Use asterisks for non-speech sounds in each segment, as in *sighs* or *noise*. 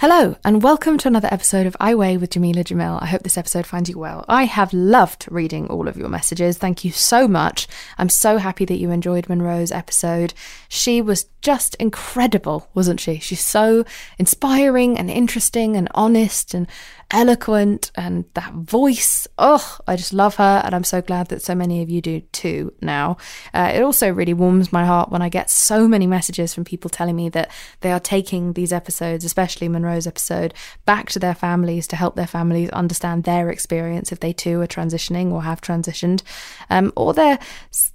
Hello, and welcome to another episode of I Weigh with Jamila Jamil. I hope this episode finds you well. I have loved reading all of your messages. Thank you so much. I'm so happy that you enjoyed Monroe's episode. She was just incredible, wasn't she? She's so inspiring and interesting and honest and eloquent and that voice. Oh, I just love her, and I'm so glad that so many of you do too now. Uh, it also really warms my heart when I get so many messages from people telling me that they are taking these episodes, especially Monroe's episode, back to their families to help their families understand their experience if they too are transitioning or have transitioned, um, or they're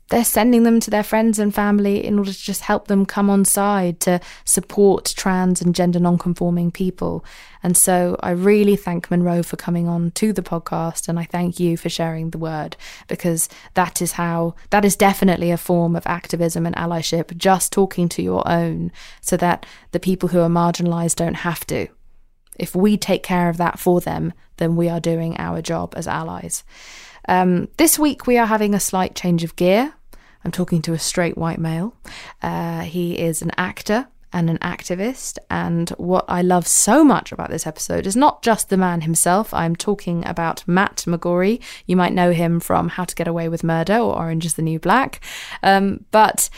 they're sending them to their friends and family in order to just help them come on side to support trans and gender non-conforming people. And so I really thank Monroe for coming on to the podcast and I thank you for sharing the word because that is how that is definitely a form of activism and allyship just talking to your own so that the people who are marginalized don't have to. If we take care of that for them, then we are doing our job as allies. Um, this week, we are having a slight change of gear. I'm talking to a straight white male. Uh, he is an actor and an activist. And what I love so much about this episode is not just the man himself. I'm talking about Matt McGorry. You might know him from How to Get Away with Murder or Orange is the New Black. Um, but,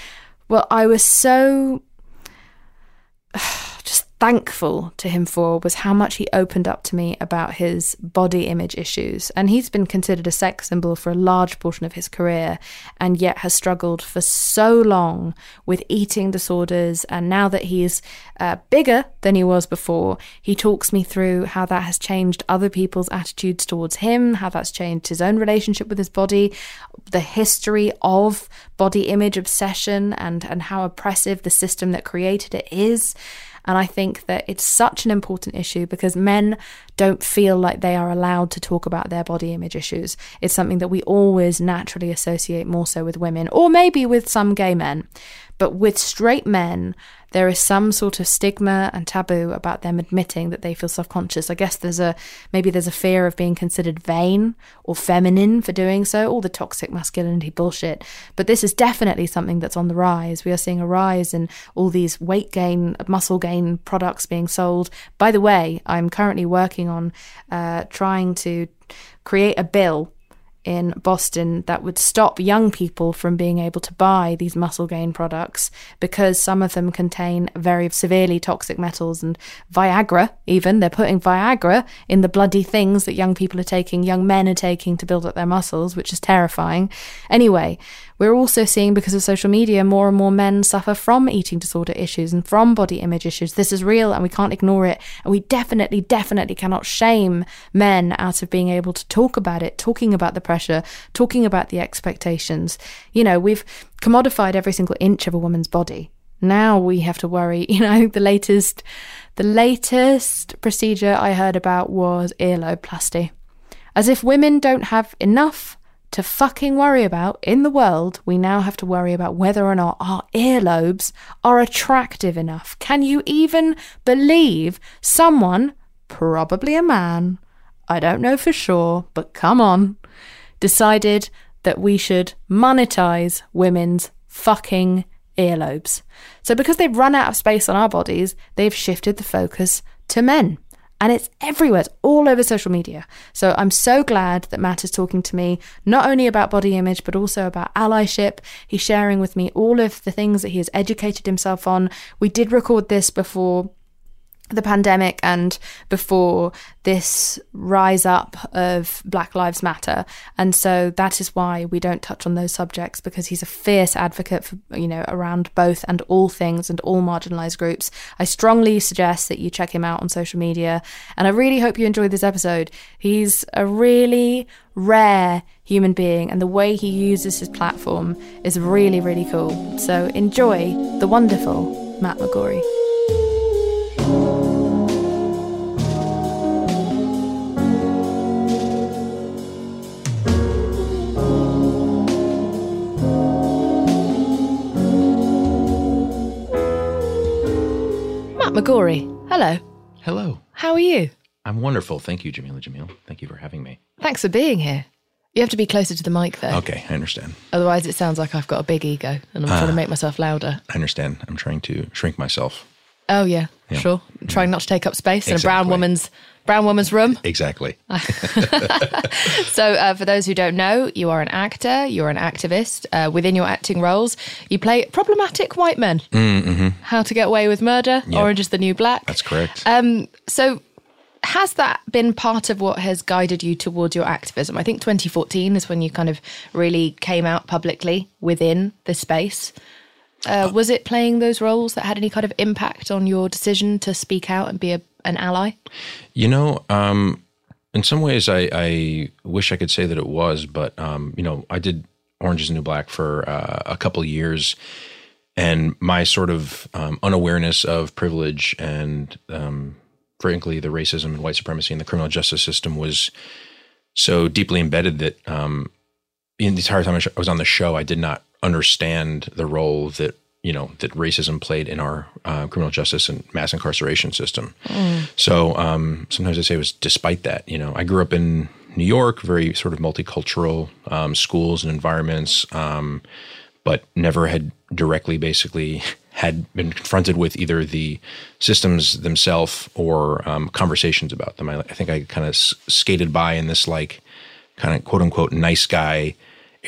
well, I was so *sighs* thankful to him for was how much he opened up to me about his body image issues. And he's been considered a sex symbol for a large portion of his career and yet has struggled for so long with eating disorders. And now that he's uh, bigger than he was before, he talks me through how that has changed other people's attitudes towards him, how that's changed his own relationship with his body, the history of body image obsession, and, and how oppressive the system that created it is. And I think that it's such an important issue because men don't feel like they are allowed to talk about their body image issues. It's something that we always naturally associate more so with women, or maybe with some gay men. But with straight men, there is some sort of stigma and taboo about them admitting that they feel self-conscious. I guess there's a maybe there's a fear of being considered vain or feminine for doing so, all the toxic masculinity bullshit. But this is definitely something that's on the rise. We are seeing a rise in all these weight gain, muscle gain products being sold. By the way, I'm currently working on uh, trying to create a bill in Boston that would stop young people from being able to buy these muscle gain products because some of them contain very severely toxic metals and Viagra, even. They're putting Viagra in the bloody things that young people are taking, young men are taking to build up their muscles, which is terrifying. Anyway, we're also seeing, because of social media, more and more men suffer from eating disorder issues and from body image issues. This is real and we can't ignore it. And we definitely, definitely cannot shame men out of being able to talk about it, talking about the pressure, talking about the expectations. You know, we've commodified every single inch of a woman's body. Now we have to worry, *laughs* you know, the latest the latest procedure I heard about was earlobe earlobeplasty. As if women don't have enough to fucking worry about in the world, we now have to worry about whether or not our earlobes are attractive enough. Can you even believe someone, probably a man, I don't know for sure, but come on, decided that we should monetize women's fucking earlobes. So, because they've run out of space on our bodies, they've shifted the focus to men and it's everywhere. It's all over social media. So I'm so glad that Matt is talking to me not only about body image, but also about allyship. He's sharing with me all of the things that he has educated himself on. We did record this before the pandemic and before this rise up of Black Lives Matter. And so that is why we don't touch on those subjects because he's a fierce advocate for, you know, around both and all things and all marginalized groups. I strongly suggest that you check him out on social media. And I really hope you enjoyed this episode. He's a really rare human being and the way he uses his platform is really, really cool. So enjoy the wonderful Matt McGorry. McGorry, hello. Hello. How are you? I'm wonderful. Thank you, Jamila Jamil. Thank you for having me. Thanks for being here. You have to be closer to the mic though. Okay, I understand. Otherwise, it sounds like I've got a big ego and I'm trying to ah. make myself louder. I understand. I'm trying to shrink myself. Oh yeah, Yeah. sure. Trying not to take up space in a brown woman's brown woman's room. Exactly. *laughs* *laughs* So, uh, for those who don't know, you are an actor. You're an activist. Uh, within your acting roles, you play problematic white men. Mm-hmm. How to Get Away with Murder, Yep. Orange is the New Black. That's correct. Um, so, has that been part of what has guided you towards your activism? I think 2014 is when you kind of really came out publicly within the space. Uh, was it playing those roles that had any kind of impact on your decision to speak out and be a, an ally? you know, um, in some ways, I, I wish I could say that it was, but um, you know, I did Orange is the New Black for uh, a couple years, and my sort of um, unawareness of privilege and, um, frankly, the racism and white supremacy in the criminal justice system was so deeply embedded that um, in the entire time I was on the show, I did not understand the role that you know that racism played in our uh, criminal justice and mass incarceration system. So um, sometimes I say it was despite that. You know, I grew up in New York, very sort of multicultural um, schools and environments, um, but never had directly, basically, had been confronted with either the systems themselves or um, conversations about them. I, I think I kind of s- skated by in this like kind of quote unquote nice guy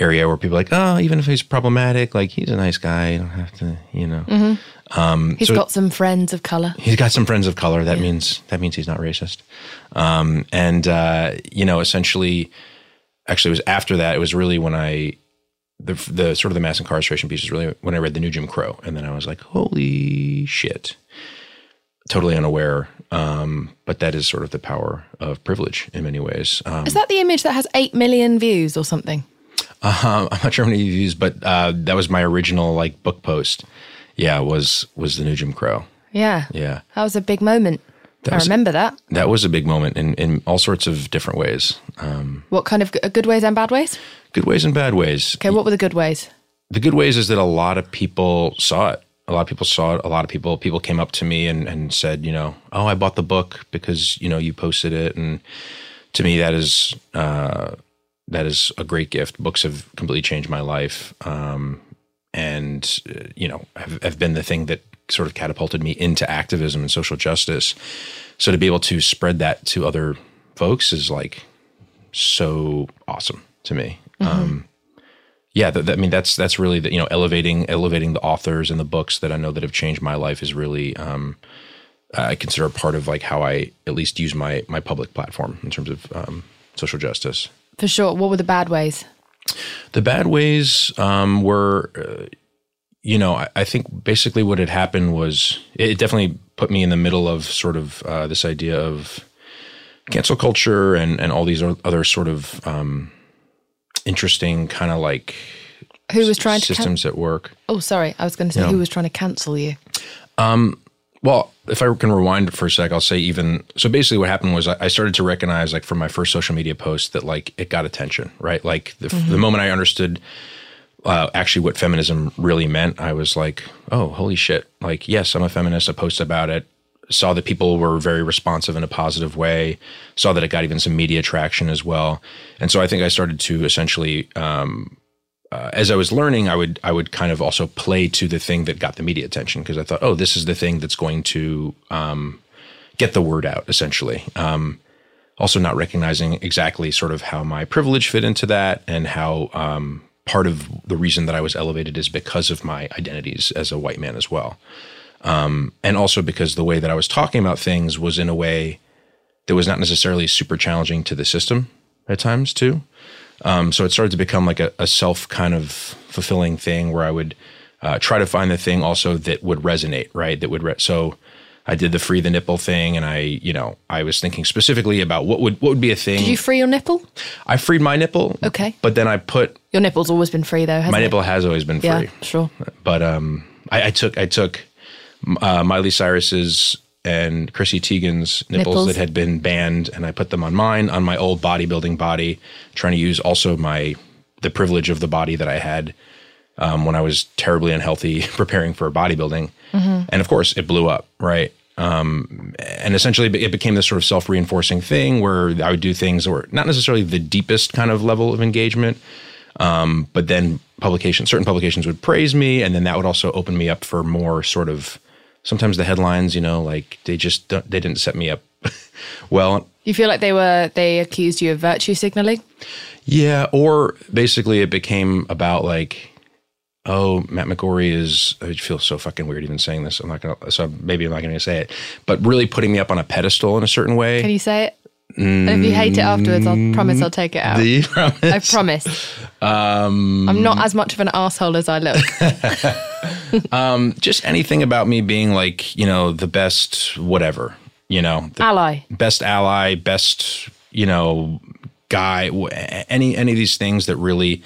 area where people are like, oh, even if he's problematic, like he's a nice guy. You don't have to, you know. He's So- got some friends of color. He's got some friends of color. That means that means he's not racist. Um, and uh, you know, essentially, actually, it was after that. It was really when I the the sort of the mass incarceration piece is really when I read the new Jim Crow, and then I was like, holy shit, totally unaware. Um, but that is sort of the power of privilege in many ways. Um, Is that the image that has 8 million views or something? Uh, I'm not sure how many used, but uh, that was my original like book post. Yeah, was was the new Jim Crow. Yeah. Yeah. That was a big moment. I was- remember that. That was a big moment in, in all sorts of different ways. Um, What kind of good ways and bad ways? good ways and bad ways. Okay, what were the good ways? The good ways is that a lot of people saw it. A lot of people saw it. A lot of people people came up to me and, and said, you know, oh, I bought the book because you know you posted it, and to me that is uh, that is a great gift. Books have completely changed my life, um, and uh, you know have, have been the thing that sort of catapulted me into activism and social justice. So to be able to spread that to other folks is like so awesome to me. Um, yeah, that, that- I mean that's that's really the, you know elevating elevating the authors and the books that I know that have changed my life is really um, I consider a part of like how I at least use my my public platform in terms of um, social justice. For sure. What were the bad ways? The bad ways um, were, uh, you know, I, I think basically what had happened was it definitely put me in the middle of sort of uh, this idea of cancel culture and and all these other sort of um, interesting kind of like Who was trying to can- systems at work. Oh, sorry. I was going to say Yeah. who was trying to cancel you. Well, if I can rewind for a sec, I'll say even so. Basically, what happened was I I started to recognize, like, from my first social media post, that like it got attention, right? Like the, the moment I understood uh, actually what feminism really meant, I was like, oh, holy shit! Like, yes, I'm a feminist. I posted about it. Saw that people were very responsive in a positive way. Saw that it got even some media traction as well. And so I think I started to essentially um, uh, as I was learning, I would I would kind of also play to the thing that got the media attention because I thought, oh, this is the thing that's going to um, get the word out. Essentially, um, also not recognizing exactly sort of how my privilege fit into that and how um, part of the reason that I was elevated is because of my identities as a white man as well. Um, and also because the way that I was talking about things was in a way that was not necessarily super challenging to the system at times too. Um, so it started to become like a, a, self kind of fulfilling thing where I would uh, try to find the thing also that would resonate, right? That would re- so I did the free the nipple thing, and I, you know, I was thinking specifically about what would what would be a thing. Did you free your nipple? I freed my nipple. Okay. But then I put your nipple's always been free though. Hasn't my it? nipple has always been free. Yeah, sure. But um, I, I took I took uh, Miley Cyrus's and Chrissy Teigen's nipples, nipples, that had been banned, and I put them on mine on my old bodybuilding body, trying to use also my the privilege of the body that I had um, when I was terribly unhealthy, *laughs* preparing for bodybuilding, mm-hmm. and of course it blew up, right? Um, and essentially, it became this sort of self reinforcing thing where I would do things that were not necessarily the deepest kind of level of engagement, um, but then publications, certain publications would praise me, and then that would also open me up for more sort of sometimes the headlines, you know, like they just they didn't set me up *laughs* well. You feel like they were they accused you of virtue signaling? Yeah, or basically it became about like, oh, Matt McGorry is. I feel so fucking weird even saying this. I'm not gonna. So maybe I'm not gonna say it, but really putting me up on a pedestal in a certain way. Can you say it? Mm, if you hate it afterwards, I'll promise I'll take it out. Do you promise? I promise. Um, I'm not as much of an asshole as I look. *laughs* *laughs* um, just anything about me being like, you know, the best whatever, you know, ally, best ally, best, you know, guy, any any of these things that really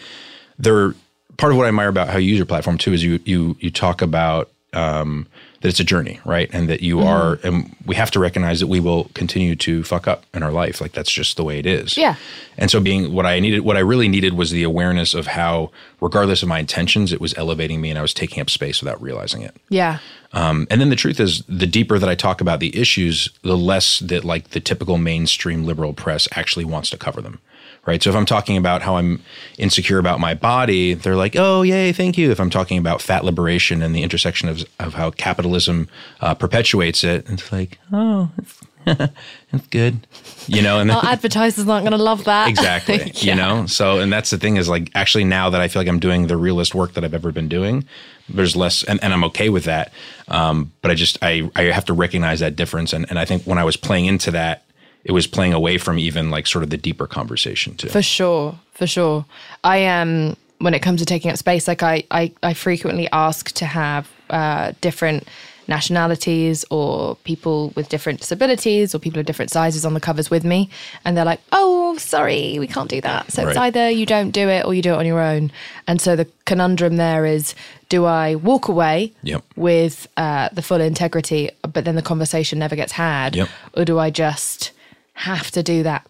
they're part of what I admire about how you use your platform too is you you you talk about um, that it's a journey, right? And that you mm-hmm. are, and we have to recognize that we will continue to fuck up in our life. Like that's just the way it is. Yeah. And so, being what I needed, what I really needed was the awareness of how, regardless of my intentions, it was elevating me and I was taking up space without realizing it. Yeah. Um, and then the truth is, the deeper that I talk about the issues, the less that like the typical mainstream liberal press actually wants to cover them right? So if I'm talking about how I'm insecure about my body, they're like, "Oh, yay, thank you." If I'm talking about fat liberation and the intersection of of how capitalism uh, perpetuates it, it's like, "Oh, it's, *laughs* it's good," you know. And then, well, advertisers aren't going to love that, exactly. *laughs* yeah. You know, so and that's the thing is like actually now that I feel like I'm doing the realest work that I've ever been doing, there's less, and, and I'm okay with that. Um, but I just I I have to recognize that difference, and and I think when I was playing into that it was playing away from even like sort of the deeper conversation too. For sure, for sure. I am um, when it comes to taking up space, like I I, I frequently ask to have uh, different nationalities or people with different disabilities or people of different sizes on the covers with me and they're like oh sorry we can't do that so right. it's either you don't do it or you do it on your own and so the conundrum there is do i walk away yep. with uh, the full integrity but then the conversation never gets had yep. or do i just have to do that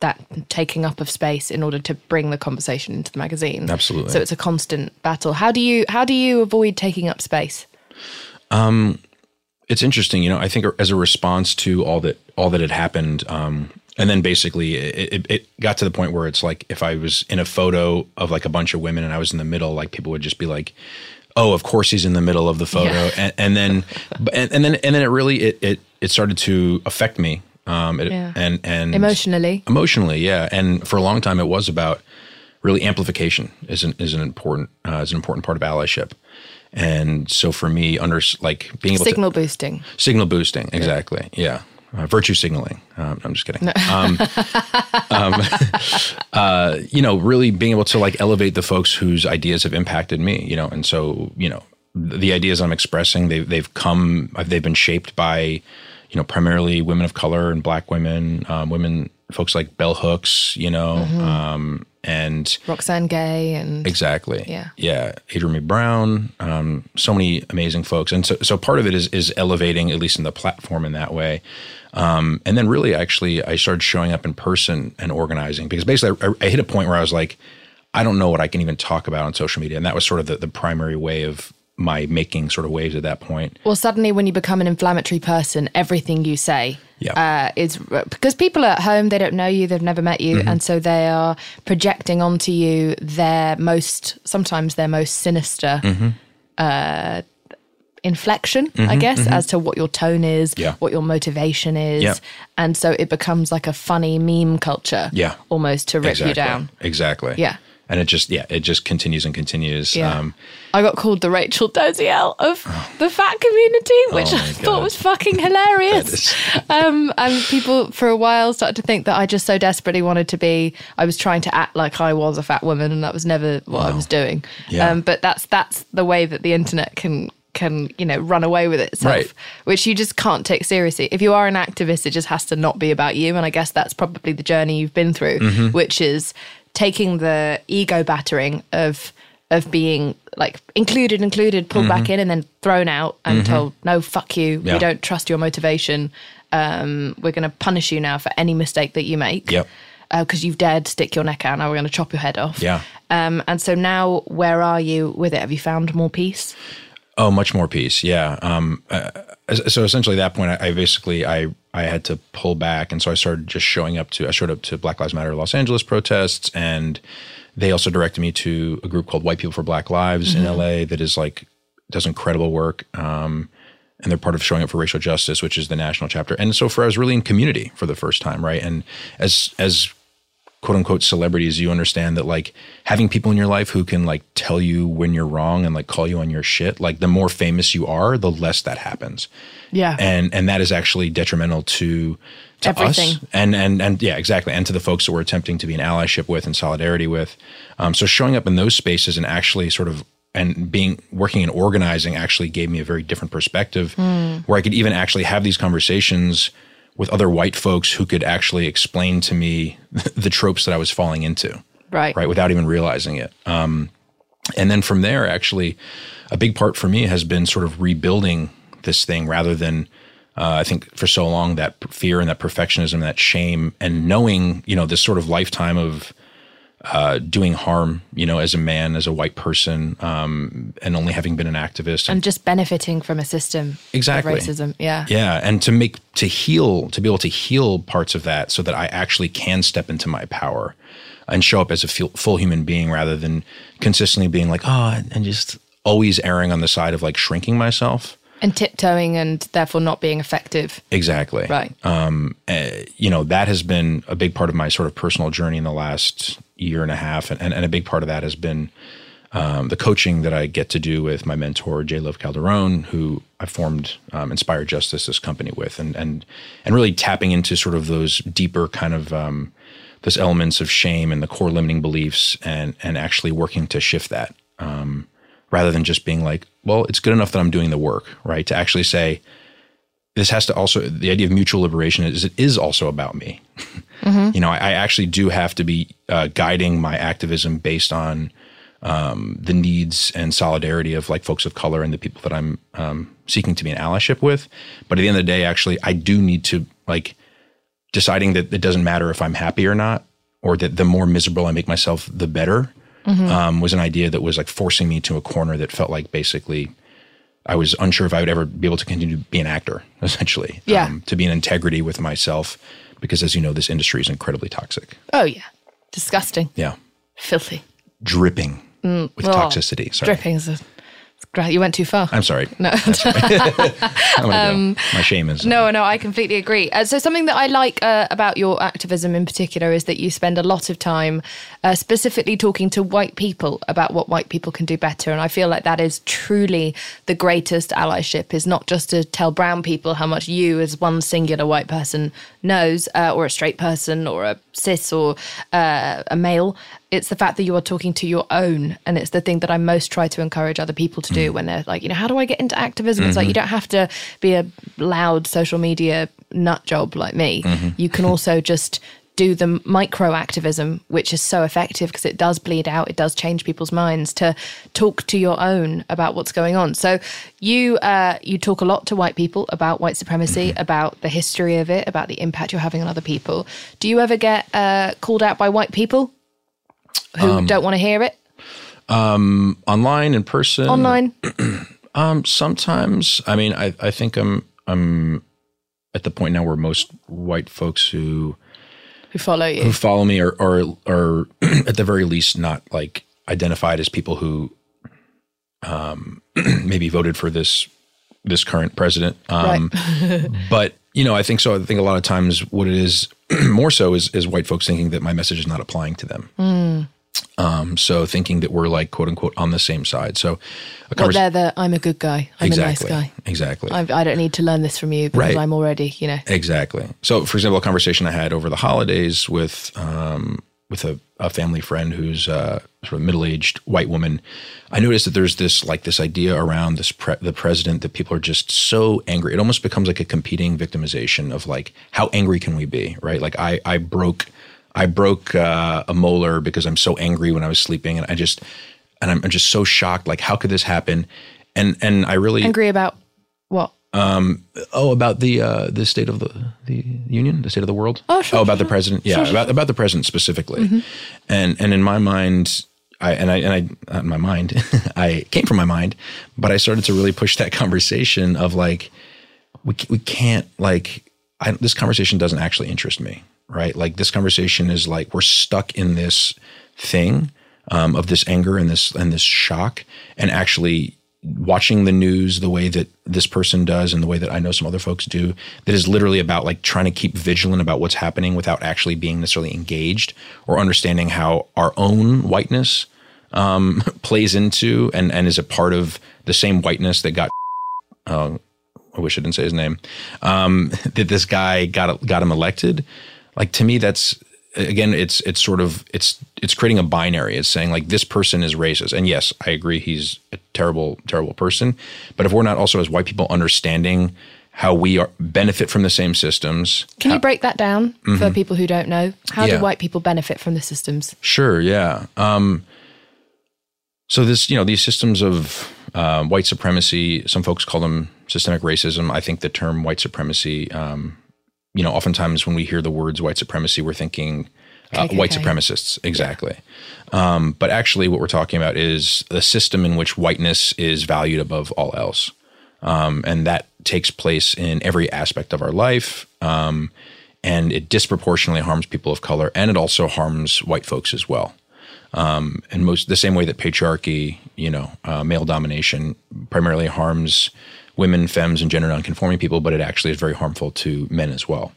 that taking up of space in order to bring the conversation into the magazine. Absolutely. So it's a constant battle. How do you how do you avoid taking up space? Um, it's interesting. You know, I think as a response to all that all that had happened, um, and then basically it, it, it, got to the point where it's like if I was in a photo of like a bunch of women and I was in the middle, like people would just be like, "Oh, of course he's in the middle of the photo," yeah. and, and, then and, and then and then it really it it it started to affect me um, it, yeah. and and emotionally, emotionally, yeah. And for a long time, it was about really amplification is an is an important uh, is an important part of allyship. And so for me, under like being able signal to, boosting, signal boosting, exactly, yeah. Uh, virtue signaling. Um, I'm just kidding. No. um, *laughs* um, *laughs* uh, you know, really being able to like elevate the folks whose ideas have impacted me. You know, and so you know, the ideas I'm expressing, they've they've come, they've been shaped by you know, primarily women of color and black women, um, women, folks like Bell Hooks, you know, mm-hmm. um, and Roxane Gay and exactly, yeah, yeah, Adrienne Brown, um, so many amazing folks, and so so part of it is is elevating at least in the platform in that way, um, and then really actually I started showing up in person and organizing because basically I, I hit a point where I was like. I don't know what I can even talk about on social media. And that was sort of the, the primary way of my making sort of waves at that point. Well, suddenly when you become an inflammatory person, everything you say yeah. uh, is because people at home they don't know you, they've never met you, mm-hmm. and so they are projecting onto you their most sometimes their most sinister. Mm-hmm. Uh, inflection, mm-hmm, I guess, mm-hmm. as to what your tone is, yeah. what your motivation is. Yeah. And so it becomes like a funny meme culture yeah. almost to rip exactly. you down. Exactly. Yeah. And it just yeah, it just continues and continues. Yeah. Um, I got called the Rachel Dolezal of the fat community, which Oh I my thought was fucking hilarious. *laughs* um, and people for a while started to think that I just so desperately wanted to be. I was trying to act like I was a fat woman, and that was never what I was doing. Yeah. Um, but that's that's the way that the internet can can you know run away with itself, Right. which you just can't take seriously. If you are an activist, it just has to not be about you. And I guess that's probably the journey you've been through, Mm-hmm. which is taking the ego battering of of being like included, included, pulled back in, and then thrown out and told, "No, fuck you. Mm-hmm. Yeah. We don't trust your motivation. Um, we're going to punish you now for any mistake that you make." Yep. Because you've dared stick your neck out. Now we're going to chop your head off. Yeah. Um, and so now, where are you with it? Have you found more peace? Oh, much more peace. Yeah. Um, uh, so essentially, at that point, I, I basically I I had to pull back, and so I started just showing up to I showed up to Black Lives Matter Los Angeles protests, and they also directed me to a group called White People for Black Lives in LA that is like does incredible work. Um, and they're part of showing up for racial justice, which is the national chapter. And so for I was really in community for the first time, right? And as as quote unquote celebrities, you understand that like having people in your life who can like tell you when you're wrong and like call you on your shit, like the more famous you are, the less that happens. Yeah. And and that is actually detrimental to to Everything. us and and and yeah, exactly, and to the folks that we're attempting to be an allyship with and solidarity with. Um, so showing up in those spaces and actually sort of and being working and organizing actually gave me a very different perspective where I could even actually have these conversations with other white folks who could actually explain to me *laughs* the tropes that I was falling into right. right without even realizing it um, and then from there actually a big part for me has been sort of rebuilding this thing rather than uh, i think for so long that fear and that perfectionism and that shame and knowing you know this sort of lifetime of uh, doing harm you know as a man as a white person um, and only having been an activist And just benefiting from a system Exactly. of racism. Yeah. yeah, and to make to heal, to be able to heal parts of that, so that I actually can step into my power and show up as a full, full human being, rather than consistently being like, oh, and just always erring on the side of like shrinking myself. And tiptoeing and therefore not being effective. Exactly. Right. Uh, you know, that has been a big part of my sort of personal journey in the last year and a half, and and, and a big part of that has been. Um, the coaching that I get to do with my mentor J. Love Calderon, who I formed um, Justice, this company with, and and and really tapping into sort of those deeper kind of um, those elements of shame and the core limiting beliefs, and and actually working to shift that, um, rather than just being like, well, it's good enough that I'm doing the work, right? To actually say, this has to also the idea of mutual liberation is it is also about me. You know, I, I actually do have to be uh, guiding my activism based on um, the needs and solidarity of like folks of color and the people that I'm um, seeking to be an allyship with. But at the end of the day, actually, I do need to like deciding that it doesn't matter if I'm happy or not, or that the more miserable I make myself, the better. Um, was an idea that was like forcing me to a corner that felt like basically I was unsure if I would ever be able to continue to be an actor, *laughs* essentially. Yeah. to be in integrity with myself, because as you know, this industry is incredibly toxic. Oh, yeah. Disgusting. Yeah. Filthy. Dripping with oh, toxicity. Sorry. Dripping is a. You went too far. I'm sorry. no. *laughs* *laughs* Go. My shame is. Um, No, no, I completely agree. Uh, so, something that I like uh, about your activism in particular is that you spend a lot of time uh, specifically talking to white people about what white people can do better. And I feel like that is truly the greatest allyship, is not just to tell brown people how much you, as one singular white person, knows, uh, or a straight person, or a cis, or uh, a male. It's the fact that you are talking to your own. And it's the thing that I most try to encourage other people to do when they're like, you know, how do I get into activism? It's like, you don't have to be a loud social media nut job like me. You can also just do the micro activism, which is so effective because it does bleed out, it does change people's minds to talk to your own about what's going on. So you uh, you talk a lot to white people about white supremacy, about the history of it, about the impact you're having on other people. Do you ever get uh, called out by white people who don't want to hear it Online, in person, online? *clears throat* Um, sometimes. I mean, I, I think I'm I'm at the point now where most white folks who Who follow you? who follow me are are are *clears throat* at the very least not like identified as people who um *clears throat* maybe voted for this this current president. Um *laughs* but you know, I think so. I think a lot of times what it is *clears throat* more so is is white folks thinking that my message is not applying to them. Um, so thinking that we're like quote unquote on the same side. So a Well, they're the I'm a good guy. I'm exactly, a nice guy. exactly. I, I don't need to learn this from you because Right. I'm already, you know. Exactly. So, for example, a conversation I had over the holidays with um, with a, a family friend who's a sort of middle aged white woman, I noticed that there's this like this idea around this pre- the president that people are just so angry. It almost becomes like a competing victimization of like how angry can we be, right? Like I I broke I broke uh, a molar because I'm so angry when I was sleeping, and I just and I'm, I'm just so shocked. Like how could this happen? And and I really Angry about what? Oh, about the uh, the state of the the union, the state of the world. Oh, sure, Oh, about the president. Yeah, Sure, sure, about about the president specifically. Mm-hmm. And and in my mind, I and I and I not in my mind, *laughs* I came from my mind, but I started to really push that conversation of like, we we can't like I, this conversation doesn't actually interest me, right? Like this conversation is like we're stuck in this thing um, of this anger and this and this shock, and actually watching the news the way that this person does and the way that I know some other folks do, that is literally about like trying to keep vigilant about what's happening without actually being necessarily engaged or understanding how our own whiteness um, *laughs* plays into and and is a part of the same whiteness that got. Uh, I wish I didn't say his name. Um, *laughs* that this guy got got him elected. Like to me, that's again, it's it's sort of it's it's creating a binary. It's saying like this person is racist, and yes, I agree, he's a terrible terrible person. But if we're not also as white people understanding how we are benefit from the same systems, Can you break that down for people who don't know? How Mm-hmm. Yeah. do white people benefit from the systems? Sure, yeah. Um, so this, you know, these systems of uh, white supremacy, some folks call them systemic racism. I think the term white supremacy, um, you know, oftentimes when we hear the words white supremacy, we're thinking uh, white supremacists, exactly. Um, but actually, what we're talking about is a system in which whiteness is valued above all else, um, and that takes place in every aspect of our life. Um, and it disproportionately harms people of color, and it also harms white folks as well. Um, and most the same way that patriarchy, you know, uh, male domination primarily harms women, femmes, and gender nonconforming people, but it actually is very harmful to men as well.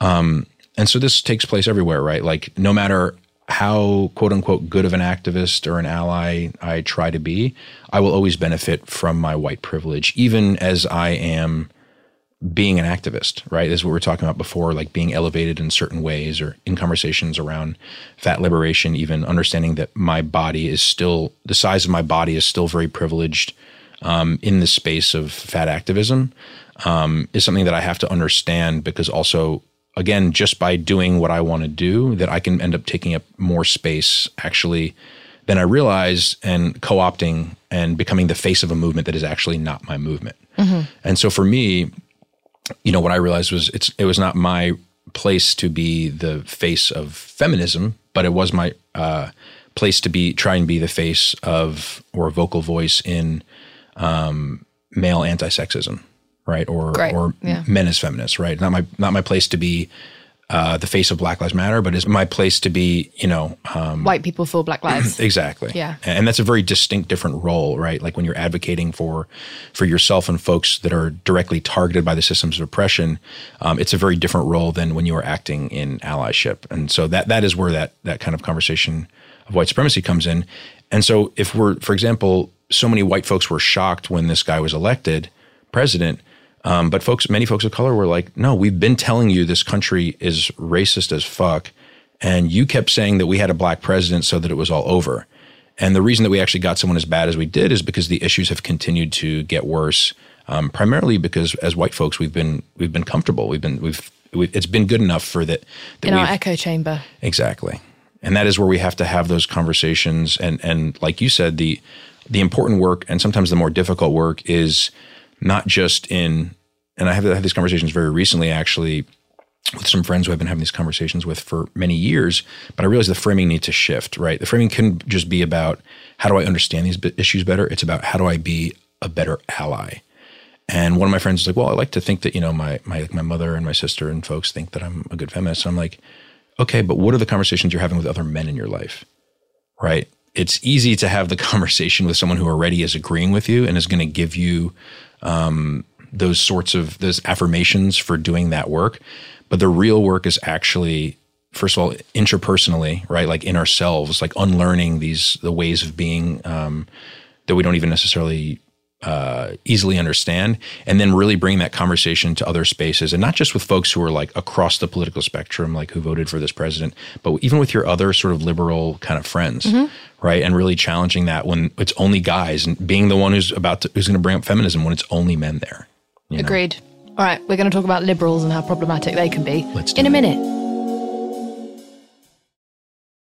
Um, and so this takes place everywhere, right? Like no matter how quote unquote good of an activist or an ally I try to be, I will always benefit from my white privilege, even as I am being an activist, right? This is what we were talking about before, like being elevated in certain ways or in conversations around fat liberation, even understanding that my body is still, the size of my body is still very privileged um, in the space of fat activism um, is something that I have to understand because also, again, just by doing what I want to do, that I can end up taking up more space actually than I realize and co opting and becoming the face of a movement that is actually not my movement. And so for me, you know what I realized was it's it was not my place to be the face of feminism, but it was my uh, place to be try and be the face of or a vocal voice in um, male anti-sexism, right? Or Great, or yeah. men as feminists, right? Not my not my place to be uh, the face of Black Lives Matter, but it's my place to be, you know, um, White people for Black *clears throat* Lives. Exactly. Yeah. And that's a very distinct different role, right? Like when you're advocating for for yourself and folks that are directly targeted by the systems of oppression, um, it's a very different role than when you are acting in allyship. And so that that is where that that kind of conversation of white supremacy comes in. And so if we're, for example, so many white folks were shocked when this guy was elected president. Um, but folks, many folks of color were like, no, we've been telling you this country is racist as fuck. And you kept saying that we had a black president so that it was all over. And the reason that we actually got someone as bad as we did is because the issues have continued to get worse. Um, primarily because as white folks, we've been we've been comfortable. We've been we've, we it's been good enough for that. that in our echo chamber. Exactly. And that is where we have to have those conversations and and like you said the the important work and sometimes the more difficult work is not just in and I have had these conversations very recently actually with some friends who I've been having these conversations with for many years, but I realize the framing needs to shift, right? The framing can just be about how do I understand these issues better? It's about how do I be a better ally? And one of my friends is like, well, I like to think that, you know, my my my mother and my sister and folks think that I'm a good feminist. And I'm like, okay, but what are the conversations you're having with other men in your life? Right? It's easy to have the *laughs* conversation with someone who already is agreeing with you and is going to give you um, those sorts of those affirmations for doing that work. But the real work is actually first of all, interpersonally, right? Like in ourselves, like unlearning these the ways of being um, that we don't even necessarily uh, easily understand, and then really bring that conversation to other spaces, and not just with folks who are like across the political spectrum, like who voted for this president, but even with your other sort of liberal kind of friends, Mm-hmm. right? And really challenging that when it's only guys, and being the one who's about to who's going to bring up feminism when it's only men there. you know? Agreed. All right, we're going to talk about liberals and how problematic they can be Let's do in a minute.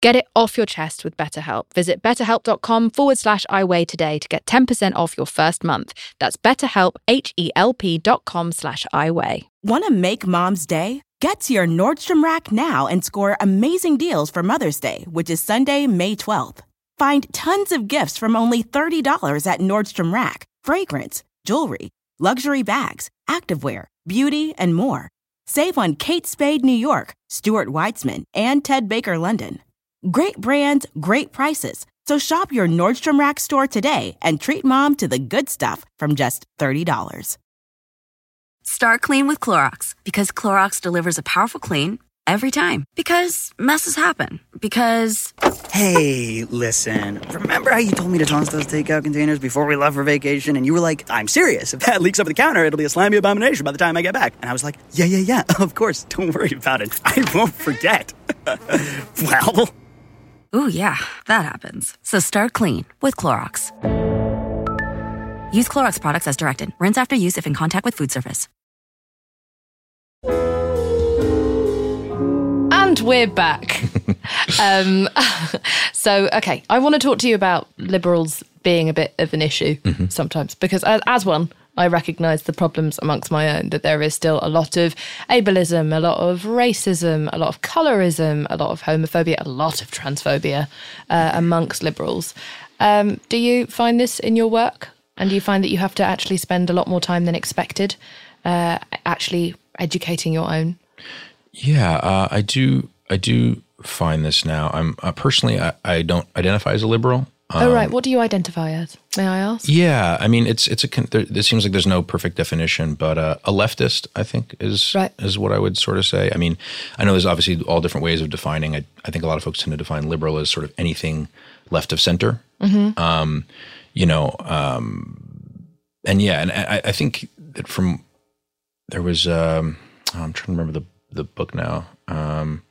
Get it off your chest with BetterHelp. Visit betterhelp.com forward slash iWeigh today to get 10% off your first month. That's betterhelp, H-E-L-P dot com slash iWeigh. Want to make mom's day? Get to your Nordstrom Rack now and score amazing deals for Mother's Day, which is Sunday, May 12th. Find tons of gifts from only $30 at Nordstrom Rack fragrance, jewelry, luxury bags, activewear, beauty, and more. Save on Kate Spade New York, Stuart Weitzman, and Ted Baker London. Great brands, great prices. So shop your Nordstrom Rack store today and treat mom to the good stuff from just $30. Start clean with Clorox because Clorox delivers a powerful clean every time. Because messes happen. Because Hey, listen. Remember how you told me to toss those takeout containers before we left for vacation? And you were like, I'm serious. If that leaks over the counter, it'll be a slimy abomination by the time I get back. And I was like, yeah, yeah, yeah, *laughs* of course. Don't worry about it. I won't forget. *laughs* well, Ooh, yeah, that happens. So start clean with Clorox. Use Clorox products as directed. Rinse after use if in contact with food surface. And we're back. *laughs* um, *laughs* so, okay, I want to talk to you about liberals being a bit of an issue sometimes because, as, as one, I recognise the problems amongst my own that there is still a lot of ableism, a lot of racism, a lot of colorism, a lot of homophobia, a lot of transphobia uh, amongst liberals. Um, do you find this in your work? And do you find that you have to actually spend a lot more time than expected uh, actually educating your own? Yeah, uh, I do. I do find this now. I'm uh, personally, I, I don't identify as a liberal. Oh, right. What do you identify as? May I ask? Yeah, I mean, it's it's a. There, it seems like there's no perfect definition, but uh, a leftist, I think, is Right. is what I would sort of say. I mean, I know there's obviously all different ways of defining. I, I think a lot of folks tend to define liberal as sort of anything left of center. Um, you know, um, and yeah, and I, I think that from there was um, oh, I'm trying to remember the the book now. Um,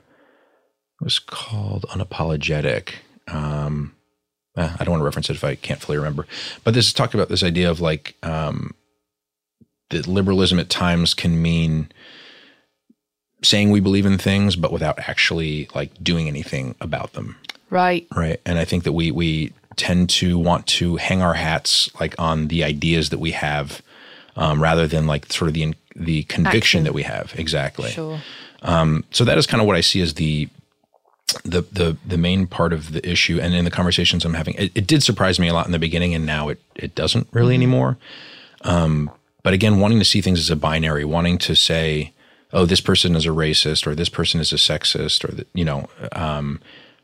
it was called Unapologetic. Um, eh, I don't want to reference it if I can't fully remember. But this is talking about this idea of like um, that liberalism at times can mean saying we believe in things, but without actually like doing anything about them. Right. Right. And I think that we we tend to want to hang our hats like on the ideas that we have, um, rather than like sort of the the conviction Action. that we have. Exactly. Sure. So that is kind of what I see as the the the the main part of the issue. And in the conversations I'm having, it, it did surprise me a lot in the beginning, and now it it doesn't really anymore. Um, but again, wanting to see things as a binary, wanting to say, oh, this person is a racist, or this person is a sexist, or that you know, um,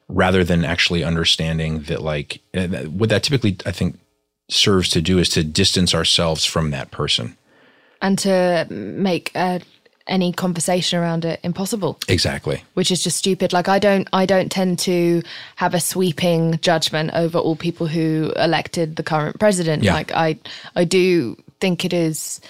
rather than actually understanding that like uh, what that typically I think serves to do is to distance ourselves from that person. and to make uh, any conversation around it impossible. Exactly. which is just stupid. Like i don't i don't tend to have a sweeping judgment over all people who elected the current president. Yeah. like i i do think it is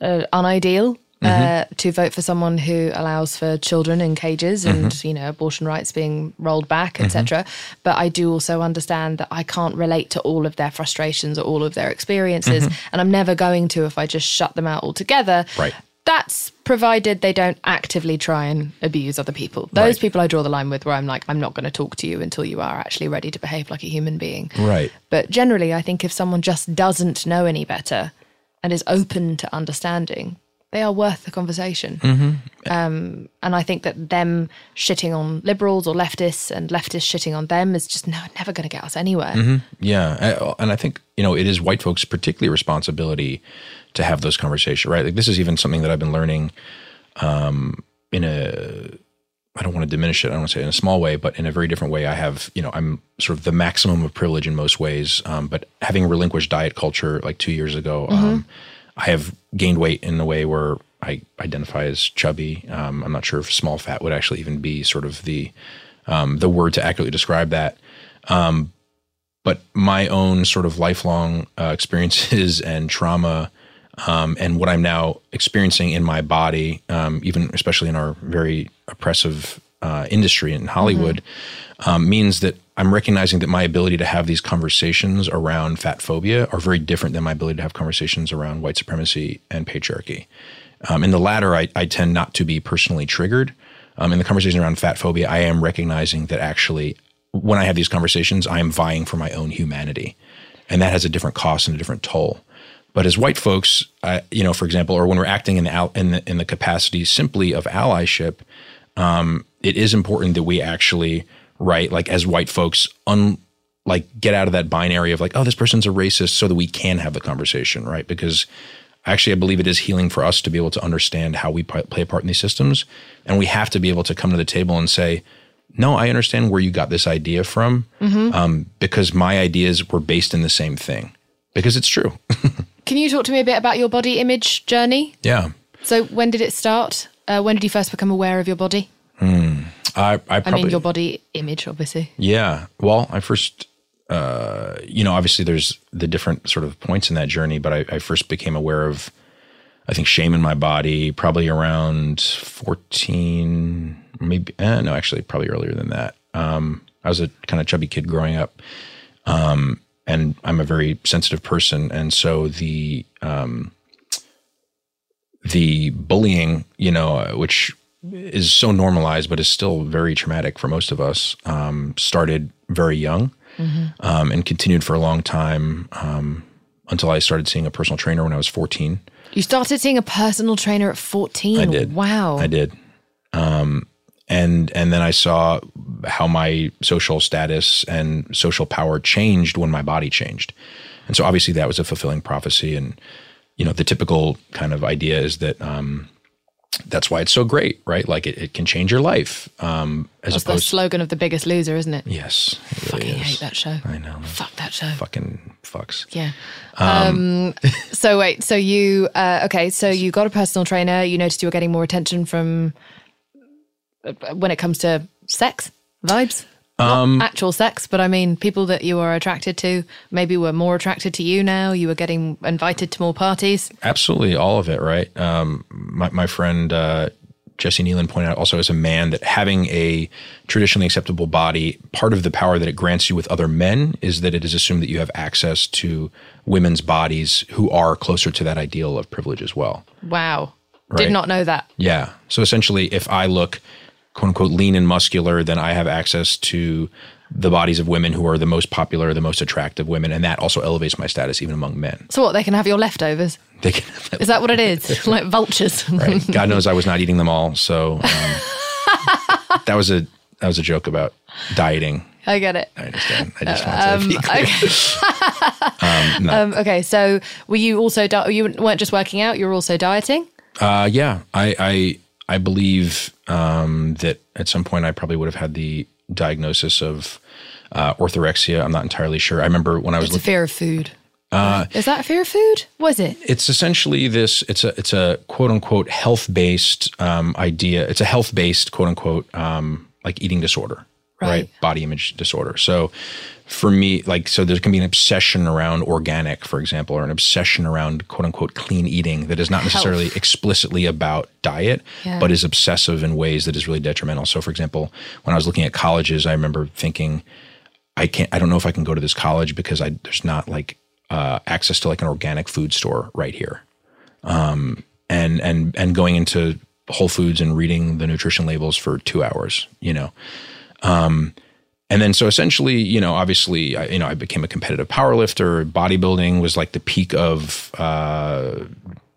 uh, unideal uh, to vote for someone who allows for children in cages and you know abortion rights being rolled back etc but i do also understand that i can't relate to all of their frustrations or all of their experiences. And i'm never going to if i just shut them out altogether. Right. That's provided they don't actively try and abuse other people. Those Right. people I draw the line with where I'm like, I'm not going to talk to you until you are actually ready to behave like a human being. Right. But generally, I think if someone just doesn't know any better and is open to understanding, they are worth the conversation. Um, and I think that them shitting on liberals or leftists and leftists shitting on them is just no, never going to get us anywhere. Yeah, I- and I think you know it is white folks' particularly responsibility to have those conversations, right? Like this is even something that I've been learning um, in a. I don't want to diminish it. I don't want to say it in a small way, but in a very different way. I have, you know, I'm sort of the maximum of privilege in most ways. Um, but having relinquished diet culture like two years ago, um, I have gained weight in a way where I identify as chubby. Um, I'm not sure if small fat would actually even be sort of the um, the word to accurately describe that but my own sort of lifelong uh, experiences *laughs* and trauma um, and what I'm now experiencing in my body, um, even especially in our very oppressive uh, industry in Hollywood, um, means that I'm recognizing that my ability to have these conversations around fat phobia are very different than my ability to have conversations around white supremacy and patriarchy. Um, in the latter, I, I tend not to be personally triggered. Um, in the conversation around fat phobia, I am recognizing that actually, when I have these conversations, I am vying for my own humanity, and that has a different cost and a different toll. But as white folks, uh, you know, for example, or when we're acting in the in the, in the capacity simply of allyship, um, it is important that we actually, right, like as white folks, un like get out of that binary of like, oh, this person's a racist, so that we can have the conversation, right? Because actually, I believe it is healing for us to be able to understand how we play a part in these systems, and we have to be able to come to the table and say, no, I understand where you got this idea from, um, because my ideas were based in the same thing, because it's true. *laughs* Can you talk to me a bit about your body image journey? yeah. So, when did it start? Uh, when did you first become aware of your body? I, I I probably, mean, your body image, obviously. Yeah. Well, I first, uh, you know, obviously there's the different sort of points in that journey, but I, I first became aware of, I think, shame in my body probably around 14, maybe, eh, no, actually, probably earlier than that. Um, I was a kind of chubby kid growing up. Um, and I'm a very sensitive person. And so the, um, the bullying, you know, which is so normalized, but is still very traumatic for most of us, um, started very young um, and continued for a long time um, until I started seeing a personal trainer when I was 14. You started seeing a personal trainer at 14. I did. Wow. I did. Um, and and then I saw how my social status and social power changed when my body changed. And so obviously that was a fulfilling prophecy. And you know the typical kind of idea is that um, that's why it's so great, right? Like it, it can change your life. Um, as That's the slogan of The Biggest Loser, isn't it? yes, it really Fucking is. hate that show. I know. Fuck that show. Fucking fucks. Yeah. Um, *laughs* so wait, so you uh, okay? So you got a personal trainer. You noticed you were getting more attention from when it comes to sex vibes. Um, Not actual sex, but I mean people that you are attracted to maybe were more attracted to you now. You were getting invited to more parties. Absolutely, all of it, right? Um, my, my friend uh, Jesse Nealon pointed out also as a man that having a traditionally acceptable body, part of the power that it grants you with other men is that it is assumed that you have access to women's bodies who are closer to that ideal of privilege as well. Wow, Right. did not know that. Yeah. So essentially, if I look quote unquote lean and muscular, then I have access to the bodies of women who are the most popular, the most attractive women, and that also elevates my status even among men. So what? They can have your leftovers. They can, Is that what it is? *laughs* like vultures. right? *laughs* God knows I was not eating them all, so um, *laughs* that was a that was a joke about dieting. I get it. I understand. I just wanted to be clear. Okay. Um, no. Um, okay, so were you also di- you weren't just working out? You were also dieting. Uh, yeah, I I I believe um, that at some point I probably would have had the diagnosis of uh, orthorexia. I'm not entirely sure. I remember when I was It's looking. of food. Uh, Is that fair food? Was it? it's essentially this it's a it's a quote unquote health based um, idea it's a health based quote unquote um, like eating disorder Right. body image disorder so for me like so there can be an obsession around organic for example or an obsession around quote unquote clean eating that is not necessarily explicitly about diet Yeah. but is obsessive in ways that is really detrimental so for example when i was looking at colleges i remember thinking I can't. I don't know if I can go to this college because I there's not like uh, access to like an organic food store right here. Um, and and and going into Whole Foods and reading the nutrition labels for two hours, you know. Um, and then so essentially, you know, obviously, I, you know, I became a competitive powerlifter. Bodybuilding was like the peak of uh,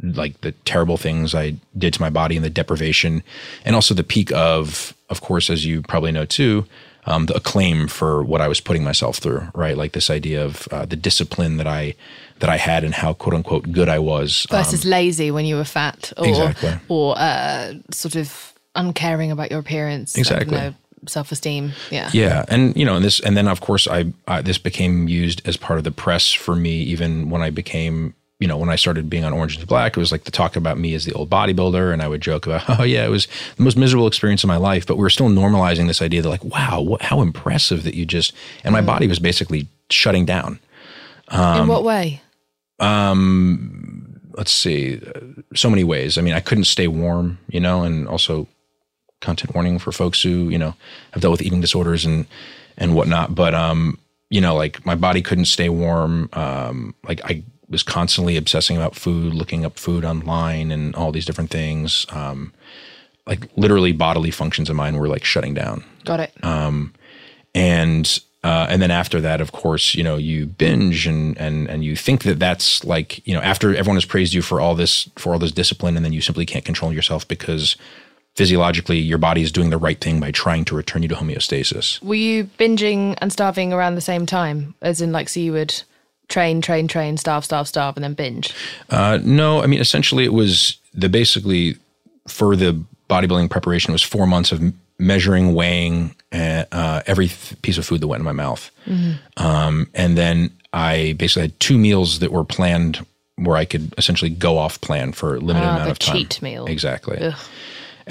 like the terrible things I did to my body and the deprivation, and also the peak of, of course, as you probably know too, um, the acclaim for what I was putting myself through. Right, like this idea of uh, the discipline that I that I had and how quote unquote good I was. um, Versus lazy when you were fat, or Exactly. or uh, sort of uncaring about your appearance. Exactly. Self esteem. Yeah. Yeah, and you know, and this, and then of course, I, I this became used as part of the press for me. Even when I became, you know, when I started being on Orange is Black, it was like the talk about me as the old bodybuilder, and I would joke about, *laughs* oh yeah, it was the most miserable experience of my life. But we were still normalizing this idea that like, wow, what, how impressive that you just, and my body was basically shutting down. In what way? Um, let's see, so many ways. I mean, I couldn't stay warm, you know, and also content warning for folks who, you know, have dealt with eating disorders and and whatnot. But um, you know, like my body couldn't stay warm. Um, like I was constantly obsessing about food, looking up food online and all these different things. Um, like literally bodily functions of mine were like shutting down Got it. Um, and uh, and then after that, of course, you know, you binge and and and you think that that's like you know after everyone has praised you for all this for all this discipline, and then you simply can't control yourself because physiologically your body is doing the right thing by trying to return you to homeostasis. Were you binging and starving around the same time? As in, like, so you would train, train, train, starve, starve, starve, and then binge. Uh, no, I mean essentially it was the basically for the bodybuilding preparation it was four months of measuring, weighing uh, uh, every th- piece of food that went in my mouth, um, and then I basically had two meals that were planned where I could essentially go off plan for a limited Ah, amount of time. cheat meal. exactly. Ugh.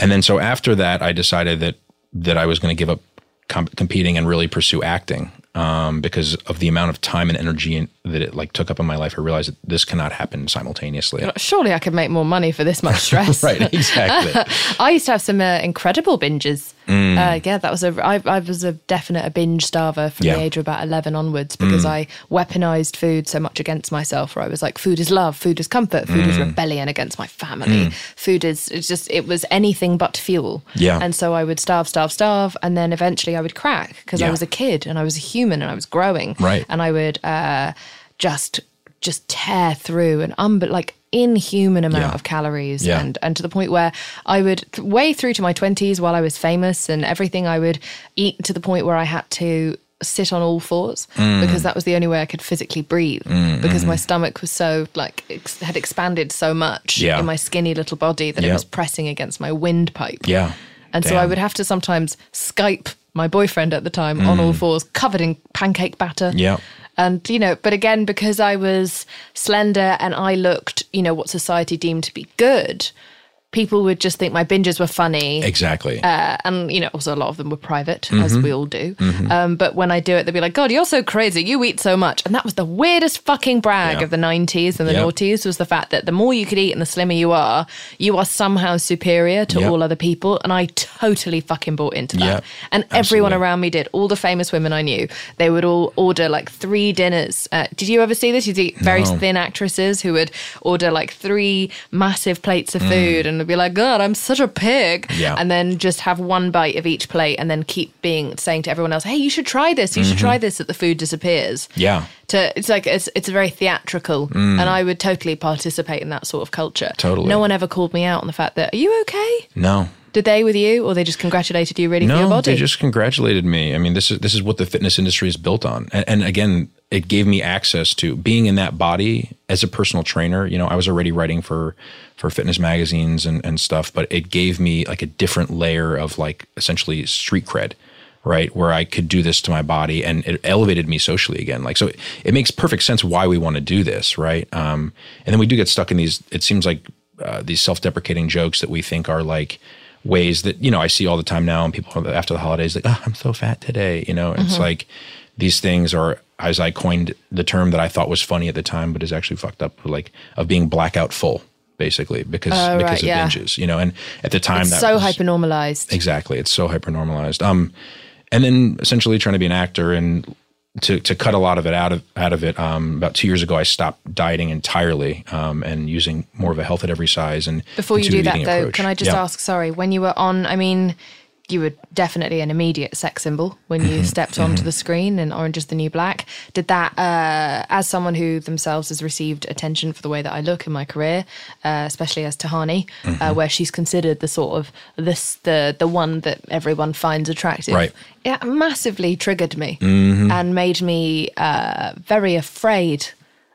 And then so after that, I decided that that I was going to give up com- competing and really pursue acting um, because of the amount of time and energy in, that it like took up in my life. I realized that this cannot happen simultaneously. Surely I could make more money for this much *laughs* stress. right, exactly. *laughs* I used to have some uh, incredible binges. Mm. Uh, yeah, that was a. I, I was a definite a binge starver from Yeah. Mm. the age of about eleven onwards because I weaponized food so much against myself. Where I was like, food is love, food is comfort, food Mm. is rebellion against my family. Food is it's just it was anything but fuel. Yeah. and so I would starve, starve, starve, and then eventually I would crack because I was a kid and I was a human and I was growing. Right. and I would uh, just just tear through an un like inhuman amount Yeah. of calories Yeah. and and to the point where I would way through to my 20s while I was famous and everything I would eat to the point where I had to sit on all fours Mm. because that was the only way I could physically breathe because my stomach was so like ex- had expanded so much Yeah. in my skinny little body that it was pressing against my windpipe yeah. and so I would have to sometimes Skype my boyfriend at the time on all fours covered in pancake batter Mm. Yeah. And you know but again because i was slender and i looked you know what society deemed to be good people would just think my binges were funny Exactly. uh, and you know also a lot of them were private Mm-hmm. as we all do um, but when i do it they'd be like god you're so crazy you eat so much and that was the weirdest fucking brag Yeah. of the 90s and the Yep. noughties was the fact that the more you could eat and the slimmer you are you are somehow superior to Yep. all other people and i totally fucking bought into that Yep. and everyone around me did all the famous women i knew they would all order like three dinners uh, did you ever see this You'd see very No. thin actresses who would order like three massive plates Mm. of food and they'd be like god i'm such a pig Yeah. and then just have one bite of each plate and then keep being saying to everyone else hey you should try this you should try this that the food disappears Mm-hmm. yeah. to it's like it's it's very theatrical and i would totally participate in that sort of culture Mm. Totally. no one ever called me out on the fact that are you okay No. Did they with you or they just congratulated you really for your No, body they just congratulated me. I mean, this is this is what the fitness industry is built on, and, and again, it gave me access to being in that body as a personal trainer. You know, I was already writing for for fitness magazines and and stuff, but it gave me like a different layer of like essentially street cred. right? Where I could do this to my body and it elevated me socially again. Like, so it, it makes perfect sense why we want to do this, right? Um, and then we do get stuck in these, it seems like uh, these self deprecating jokes that we think are like, ways that you know I see all the time now, and people after the holidays like, "Oh, I'm so fat today," you know. It's like these things are, as I coined the term that I thought was funny at the time, but is actually fucked up, like of being blackout full, basically because Oh, because right, of yeah. binges, you know. And at the time, It's that so hyper normalized. Exactly, it's so hyper normalized. Um, and then essentially trying to be an actor and to to cut a lot of it out of out of it. Um, about two years ago, I stopped dieting entirely um, and using more of a health at every size. And Before you do that, though, approach. can I just Yeah. ask? Sorry, when you were on, I mean, you were definitely an immediate sex symbol when Mm-hmm. you stepped onto the screen in Orange is the New Black. Did that, uh, as someone who themselves has received attention for the way that I look in my career, uh, especially as Tahani, Mm-hmm. uh, where she's considered the sort of this the the one that everyone finds attractive, Right. It massively triggered me Mm-hmm. and made me uh, very afraid.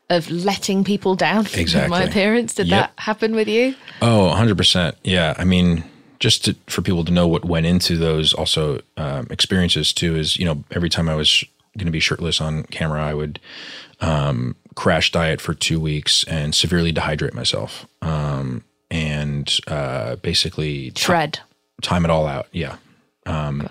Of letting people down *laughs* in my Exactly. appearance. Did Yep. that happen with you? Oh, 100%. Yeah. I mean, just to, for people to know what went into those also um, experiences too is, you know, every time I was going to be shirtless on camera, I would um, crash diet for two weeks and severely dehydrate myself. Um, and uh, basically Shred. time it all out. Yeah. Um,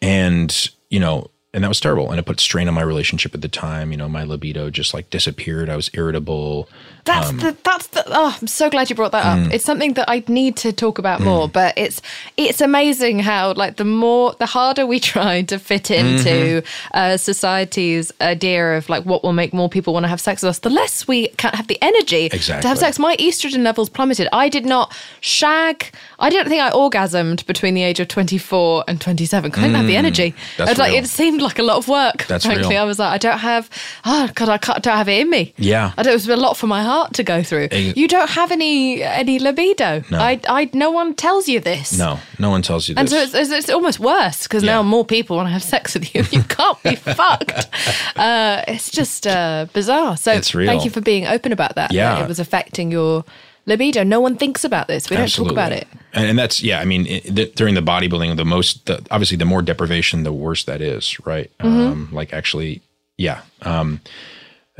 and, you know, and that was terrible. And it put strain on my relationship at the time. You know, my libido just like disappeared. I was irritable. That's Um, the that's the oh I'm so glad you brought that mm. up. It's something that I need to talk about more, but it's it's amazing how like the more the harder we *laughs* try to fit into Mm-hmm. uh, society's idea of like what will make more people want to have sex with us, the less we can't have the energy to have sex. My estrogen levels plummeted. I did not shag. I don't think I orgasmed between the age of 24 and 27 because I didn't have the energy. Mm. that's It's like it seemed like a lot of work. That's frankly, real. I was like, I don't have. Oh God, I can't, don't have it in me. Yeah. I don't, it was a lot for my heart to go through. Ex- You don't have any any libido. No. I, I, no one tells you this. No, no one tells you this. And so it's, it's, it's almost worse because now more people want to have sex with you. *laughs* You can't be *laughs* fucked. Uh, it's just uh, bizarre. So thank you for being open about that. that Yeah. it was affecting your libido. No one thinks about this. We don't talk about it. And, and that's yeah. I mean, it, the, during the bodybuilding, the most the, obviously the more deprivation, the worse that is, right? Mm-hmm. Um, like actually, yeah. Um,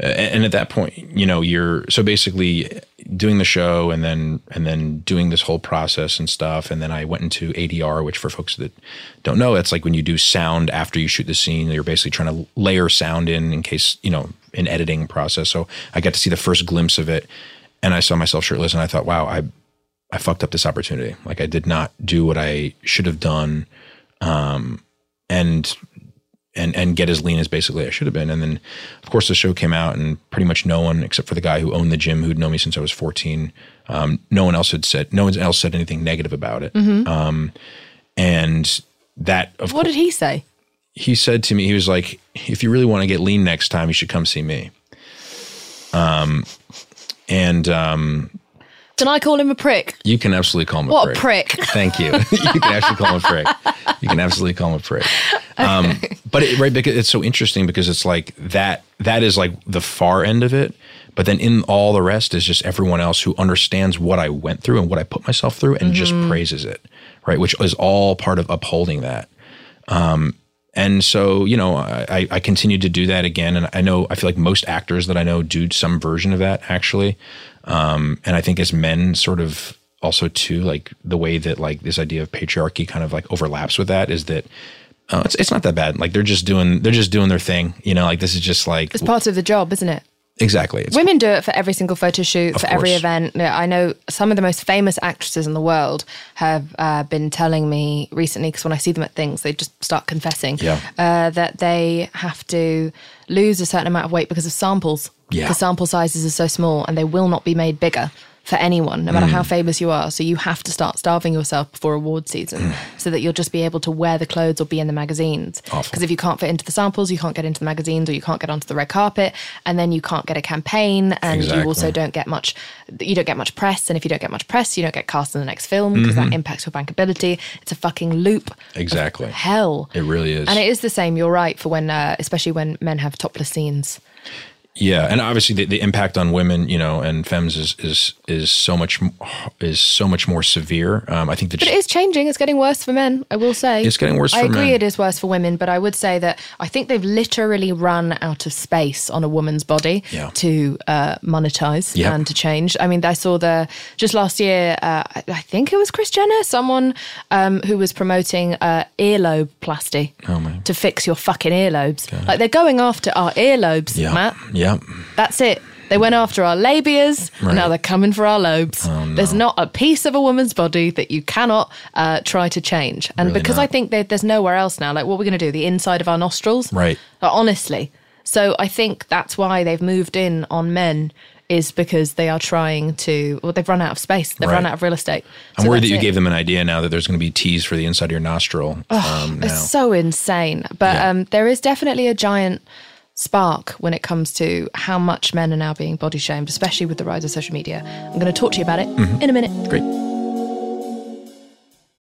and at that point, you know, you're so basically doing the show and then and then doing this whole process and stuff. And then I went into ADR, which for folks that don't know, it's like when you do sound after you shoot the scene. You're basically trying to layer sound in in case you know in editing process. So I got to see the first glimpse of it, and I saw myself shirtless, and I thought, wow, I I fucked up this opportunity. Like I did not do what I should have done, um, and and and get as lean as basically I should have been. And then, of course, the show came out, and pretty much no one except for the guy who owned the gym, who'd known me since I was fourteen, um, no one else had said no one else said anything negative about it. Um, and that, of What course, did he say? he said to me, he was like, "If you really want to get lean next time, you should come see me." Um, and um, Can I call him a prick? you can absolutely call him a What prick. a prick. Thank you. *laughs* you can actually call him a prick. You can absolutely call him a prick. Um, but it, right, because it's so interesting because it's like that. That is like the far end of it. But then in all the rest is just everyone else who understands what I went through and what I put myself through and just praises it, right? Which is all part of upholding that. Um, and so, you know, I, I continued to do that again. And I know, I feel like most actors that I know do some version of that actually. Um, and I think as men sort of also too, like the way that like this idea of patriarchy kind of like overlaps with that is that, uh, it's, it's not that bad. Like they're just doing, they're just doing their thing, you know, like this is just like, It's part of the job, isn't it? exactly. It's, Women do it for every single photo shoot, for every event. I know some of the most famous actresses in the world have uh, been telling me recently, because when I see them at things, they just start confessing Yeah. uh, that they have to lose a certain amount of weight because of samples. Yeah. Because sample sizes are so small and they will not be made bigger for anyone, no matter Mm. how famous you are. So you have to start starving yourself before award season Mm. so that you'll just be able to wear the clothes or be in the magazines. Because if you can't fit into the samples, you can't get into the magazines or you can't get onto the red carpet and then you can't get a campaign and you also don't get much you don't get much press and if you don't get much press you don't get cast in the next film because that impacts your bankability it's a fucking loop Mm-hmm. Exactly. hell It really is. and it is the same you're right for when uh, especially when men have topless scenes Yeah, and obviously the, the impact on women, you know, and femmes is is is so much is so much more severe. Um, I think that But it is changing. It's getting worse for men, I will say. It's getting worse I agree men. it is worse for women, but I would say that I think they've literally run out of space on a woman's body Yeah. to uh, monetize Yep. and to change. I mean, I saw the, just last year, uh, I I think it was Kris Jenner, someone um, who was promoting uh, earlobe plasty to fix your fucking earlobes. Like they're going after our earlobes, yeah, Matt. yeah. That's it. They went after our labias, and now they're coming for our lobes. Oh, There's not a piece of a woman's body that you cannot uh, try to change. And Really because not. I think there's nowhere else now, like what are we're going to do, the inside of our nostrils? Right. Like, honestly. So I think that's why they've moved in on men is because they are trying to, well, they've run out of space. They've run out of real estate. I'm So worried that you it. gave them an idea now that there's going to be teas for the inside of your nostril. um, now. It's so insane. But Yeah. um, there is definitely a giant spark when it comes to how much men are now being body shamed, especially with the rise of social media. I'm going to talk to you about it mm-hmm. in a minute. Great.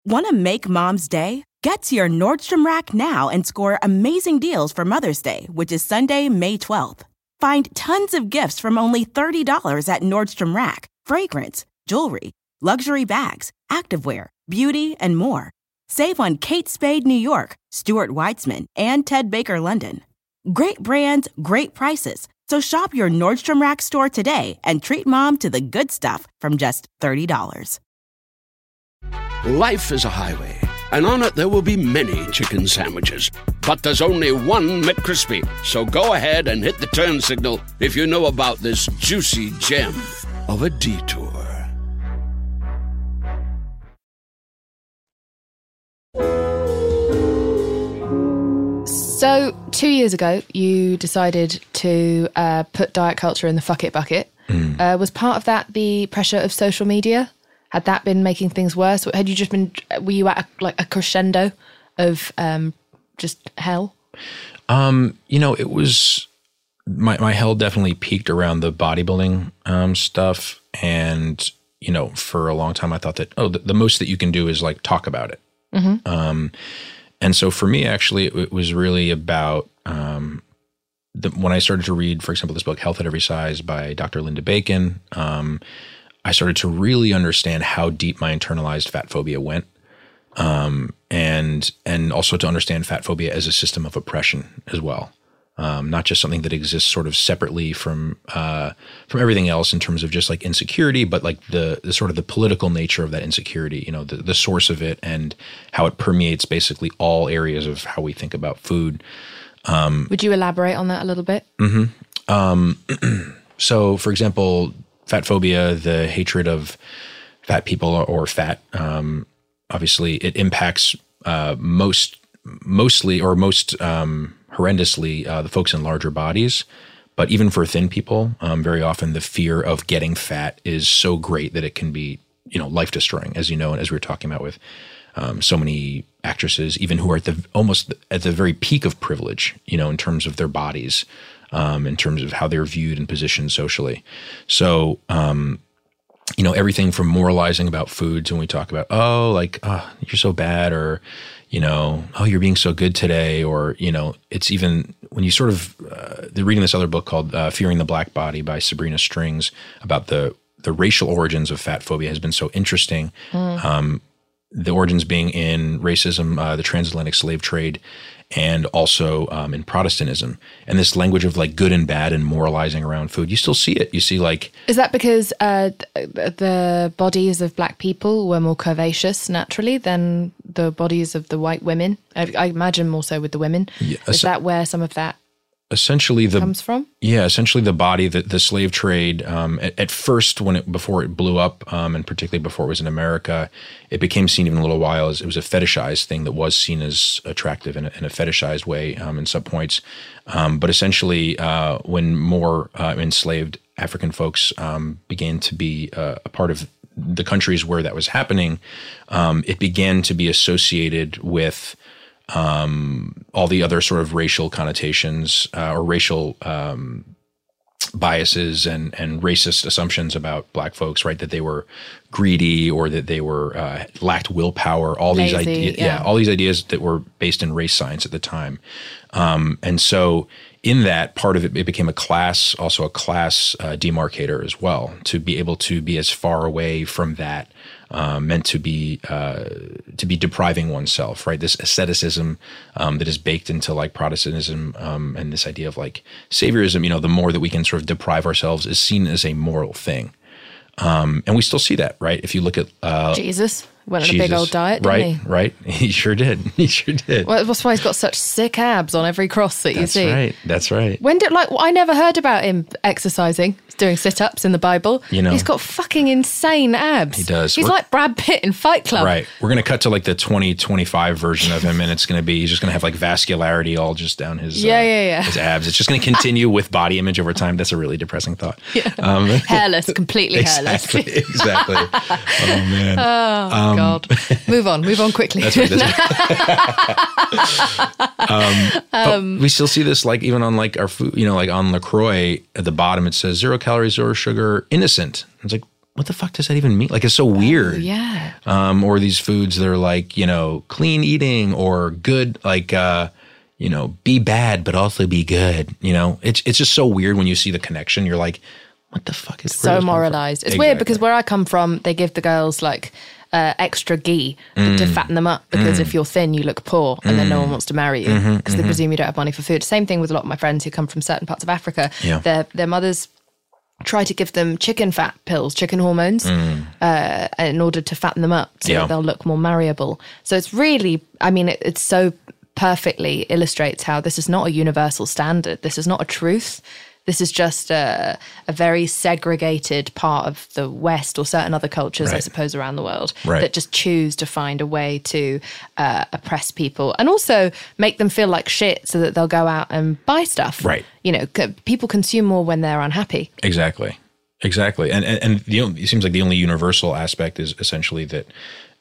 Want to make mom's day? Get to your Nordstrom Rack now and score amazing deals for Mother's Day, which is Sunday, May 12th. Find tons of gifts from only $30 at Nordstrom Rack fragrance, jewelry, luxury bags, activewear, beauty, and more. Save on Kate Spade New York, Stuart Weitzman, and Ted Baker London. Great brands, great prices. So shop your Nordstrom Rack store today and treat mom to the good stuff from just $30. Life is a highway, and on it there will be many chicken sandwiches. But there's only one McCrispy. So go ahead and hit the turn signal if you know about this juicy gem of a detour. So, two years ago, you decided to uh, put diet culture in the fuck it bucket. Uh, was part of that the pressure of social media? Had that been making things worse? Had you just been, were you at a, like a crescendo of um, just hell? you know, it was my my hell definitely peaked around the bodybuilding um, stuff, and you know, for a long time, I thought that oh, the, the most that you can do is like talk about it. Um, and so for me, actually, it, it was really about um, the, when I started to read, for example, this book, Health at Every Size by Dr. Linda Bacon. Um, I started to really understand how deep my internalized fat phobia went um, and and also to understand fat phobia as a system of oppression as well, um, not just something that exists sort of separately from uh, from everything else in terms of just like insecurity, but like the the sort of the political nature of that insecurity, you know, the the source of it and how it permeates basically all areas of how we think about food. Would you elaborate on that a little bit? *clears throat* So, for example, fat phobia, the hatred of fat people or fat, um, obviously, it impacts uh, most, mostly or most um, horrendously uh, the folks in larger bodies. But even for thin people, um, very often the fear of getting fat is so great that it can be, you know, life destroying, as you know, and as we were talking about with um, so many actresses, even who are at the almost at the very peak of privilege, you know, in terms of their bodies, um, in terms of how they're viewed and positioned socially. So, um, you know, everything from moralizing about foods when we talk about, oh, like, oh, you're so bad, or, you know, oh, you're being so good today, or, you know, it's even when you sort of, uh, they're reading this other book called uh, Fearing the Black Body by Sabrina Strings about the, the racial origins of fat phobia has been so interesting. Um, the origins being in racism, uh, the transatlantic slave trade, and also um, in Protestantism. And this language of like good and bad and moralizing around food, you still see it. You see like Is that because uh, the bodies of black people were more curvaceous naturally than the bodies of the white women? I, I imagine more so with the women. Is es- that where some of that essentially the comes from? Yeah, essentially the body, the, the slave trade. Um, at, at first, when it before it blew up, um, and particularly before it was in America, it became seen even a little while as it was a fetishized thing that was seen as attractive in a, in a fetishized way um, in some points. Um, but essentially, uh, when more uh, enslaved African folks um, began to be uh, a part of the countries where that was happening, um, it began to be associated with all the other sort of racial connotations uh, or racial um, biases and and racist assumptions about black folks, right? That they were greedy or that they were uh, lacked willpower. All these Lazy, ideas, yeah. all these ideas that were based in race science at the time. Um, and so in that part of it, it became a class, also a class uh, demarcator as well, to be able to be as far away from that um, meant to be uh, to be depriving oneself, right? This asceticism um, that is baked into like Protestantism um, and this idea of like saviorism. You know, the more that we can sort of deprive ourselves is seen as a moral thing, um, and we still see that, right? If you look at uh, Jesus went on a big old diet, didn't right? he? Right? *laughs* He sure did. He sure did. Well, that's why he's got such sick abs on every cross that you That's see. That's right. That's right. When did like I never heard about him exercising, doing sit-ups in the Bible. You know. he's got fucking insane abs. He does. He's We're- like Brad Pitt in Fight Club. Right. We're gonna cut to like the 2025 version of him, and it's gonna be he's just gonna have like vascularity all just down his Yeah, uh, yeah, yeah. his abs. It's just gonna continue with body image over time. That's a really depressing thought. *laughs* Um, *laughs* Hairless, completely hairless. Exactly. exactly. Oh man. Oh God. Move on. Move on quickly. That's right. That's right. *laughs* um, but we still see this like even on like our food, you know, like on LaCroix at the bottom it says zero calories, zero sugar, innocent. It's like what the fuck does that even mean? Like it's so weird. yeah. um, or these foods that are like you know clean eating or good like uh, you know be bad but also be good you know it's it's just so weird when you see the connection you're like what the fuck is so does this come from? moralized. It's weird because where I come from, they give the girls like uh, extra ghee to Mm. fatten them up because if you're thin, you look poor, and then no one wants to marry you because Mm-hmm, they presume you don't have money for food. Same thing with a lot of my friends who come from certain parts of Africa. Yeah. Their their mothers try to give them chicken fat pills, chicken hormones, uh, in order to fatten them up so Mm. Yeah. they'll look more marryable. So it's really, I mean, it, it's so perfectly illustrates how this is not a universal standard. This is not a truth. This is just a, a very segregated part of the West or certain other cultures, I suppose, around the world Right. that just choose to find a way to uh, oppress people and also make them feel like shit so that they'll go out and buy stuff. Right. You know, c- people consume more when they're unhappy. Exactly. Exactly. And and, and the only, it seems like the only universal aspect is essentially that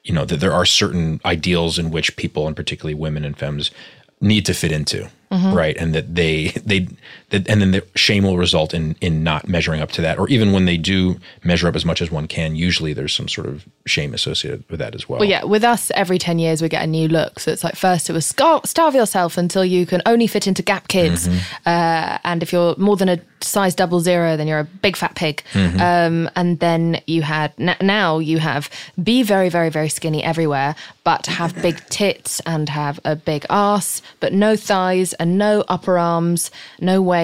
you know that there are certain ideals in which people and particularly women and femmes need to fit into. Right. And that they they and then the shame will result in in not measuring up to that. Or even when they do measure up as much as one can, usually there's some sort of shame associated with that as well. Well, yeah, with us, every 10 years we get a new look. So it's like first it was scar- starve yourself until you can only fit into Gap Kids. Uh, and if you're more than a size double zero, then you're a big fat pig. Um, and then you had, now you have be very, very, very skinny everywhere, but have big *laughs* tits and have a big ass, but no thighs and no upper arms, no waist,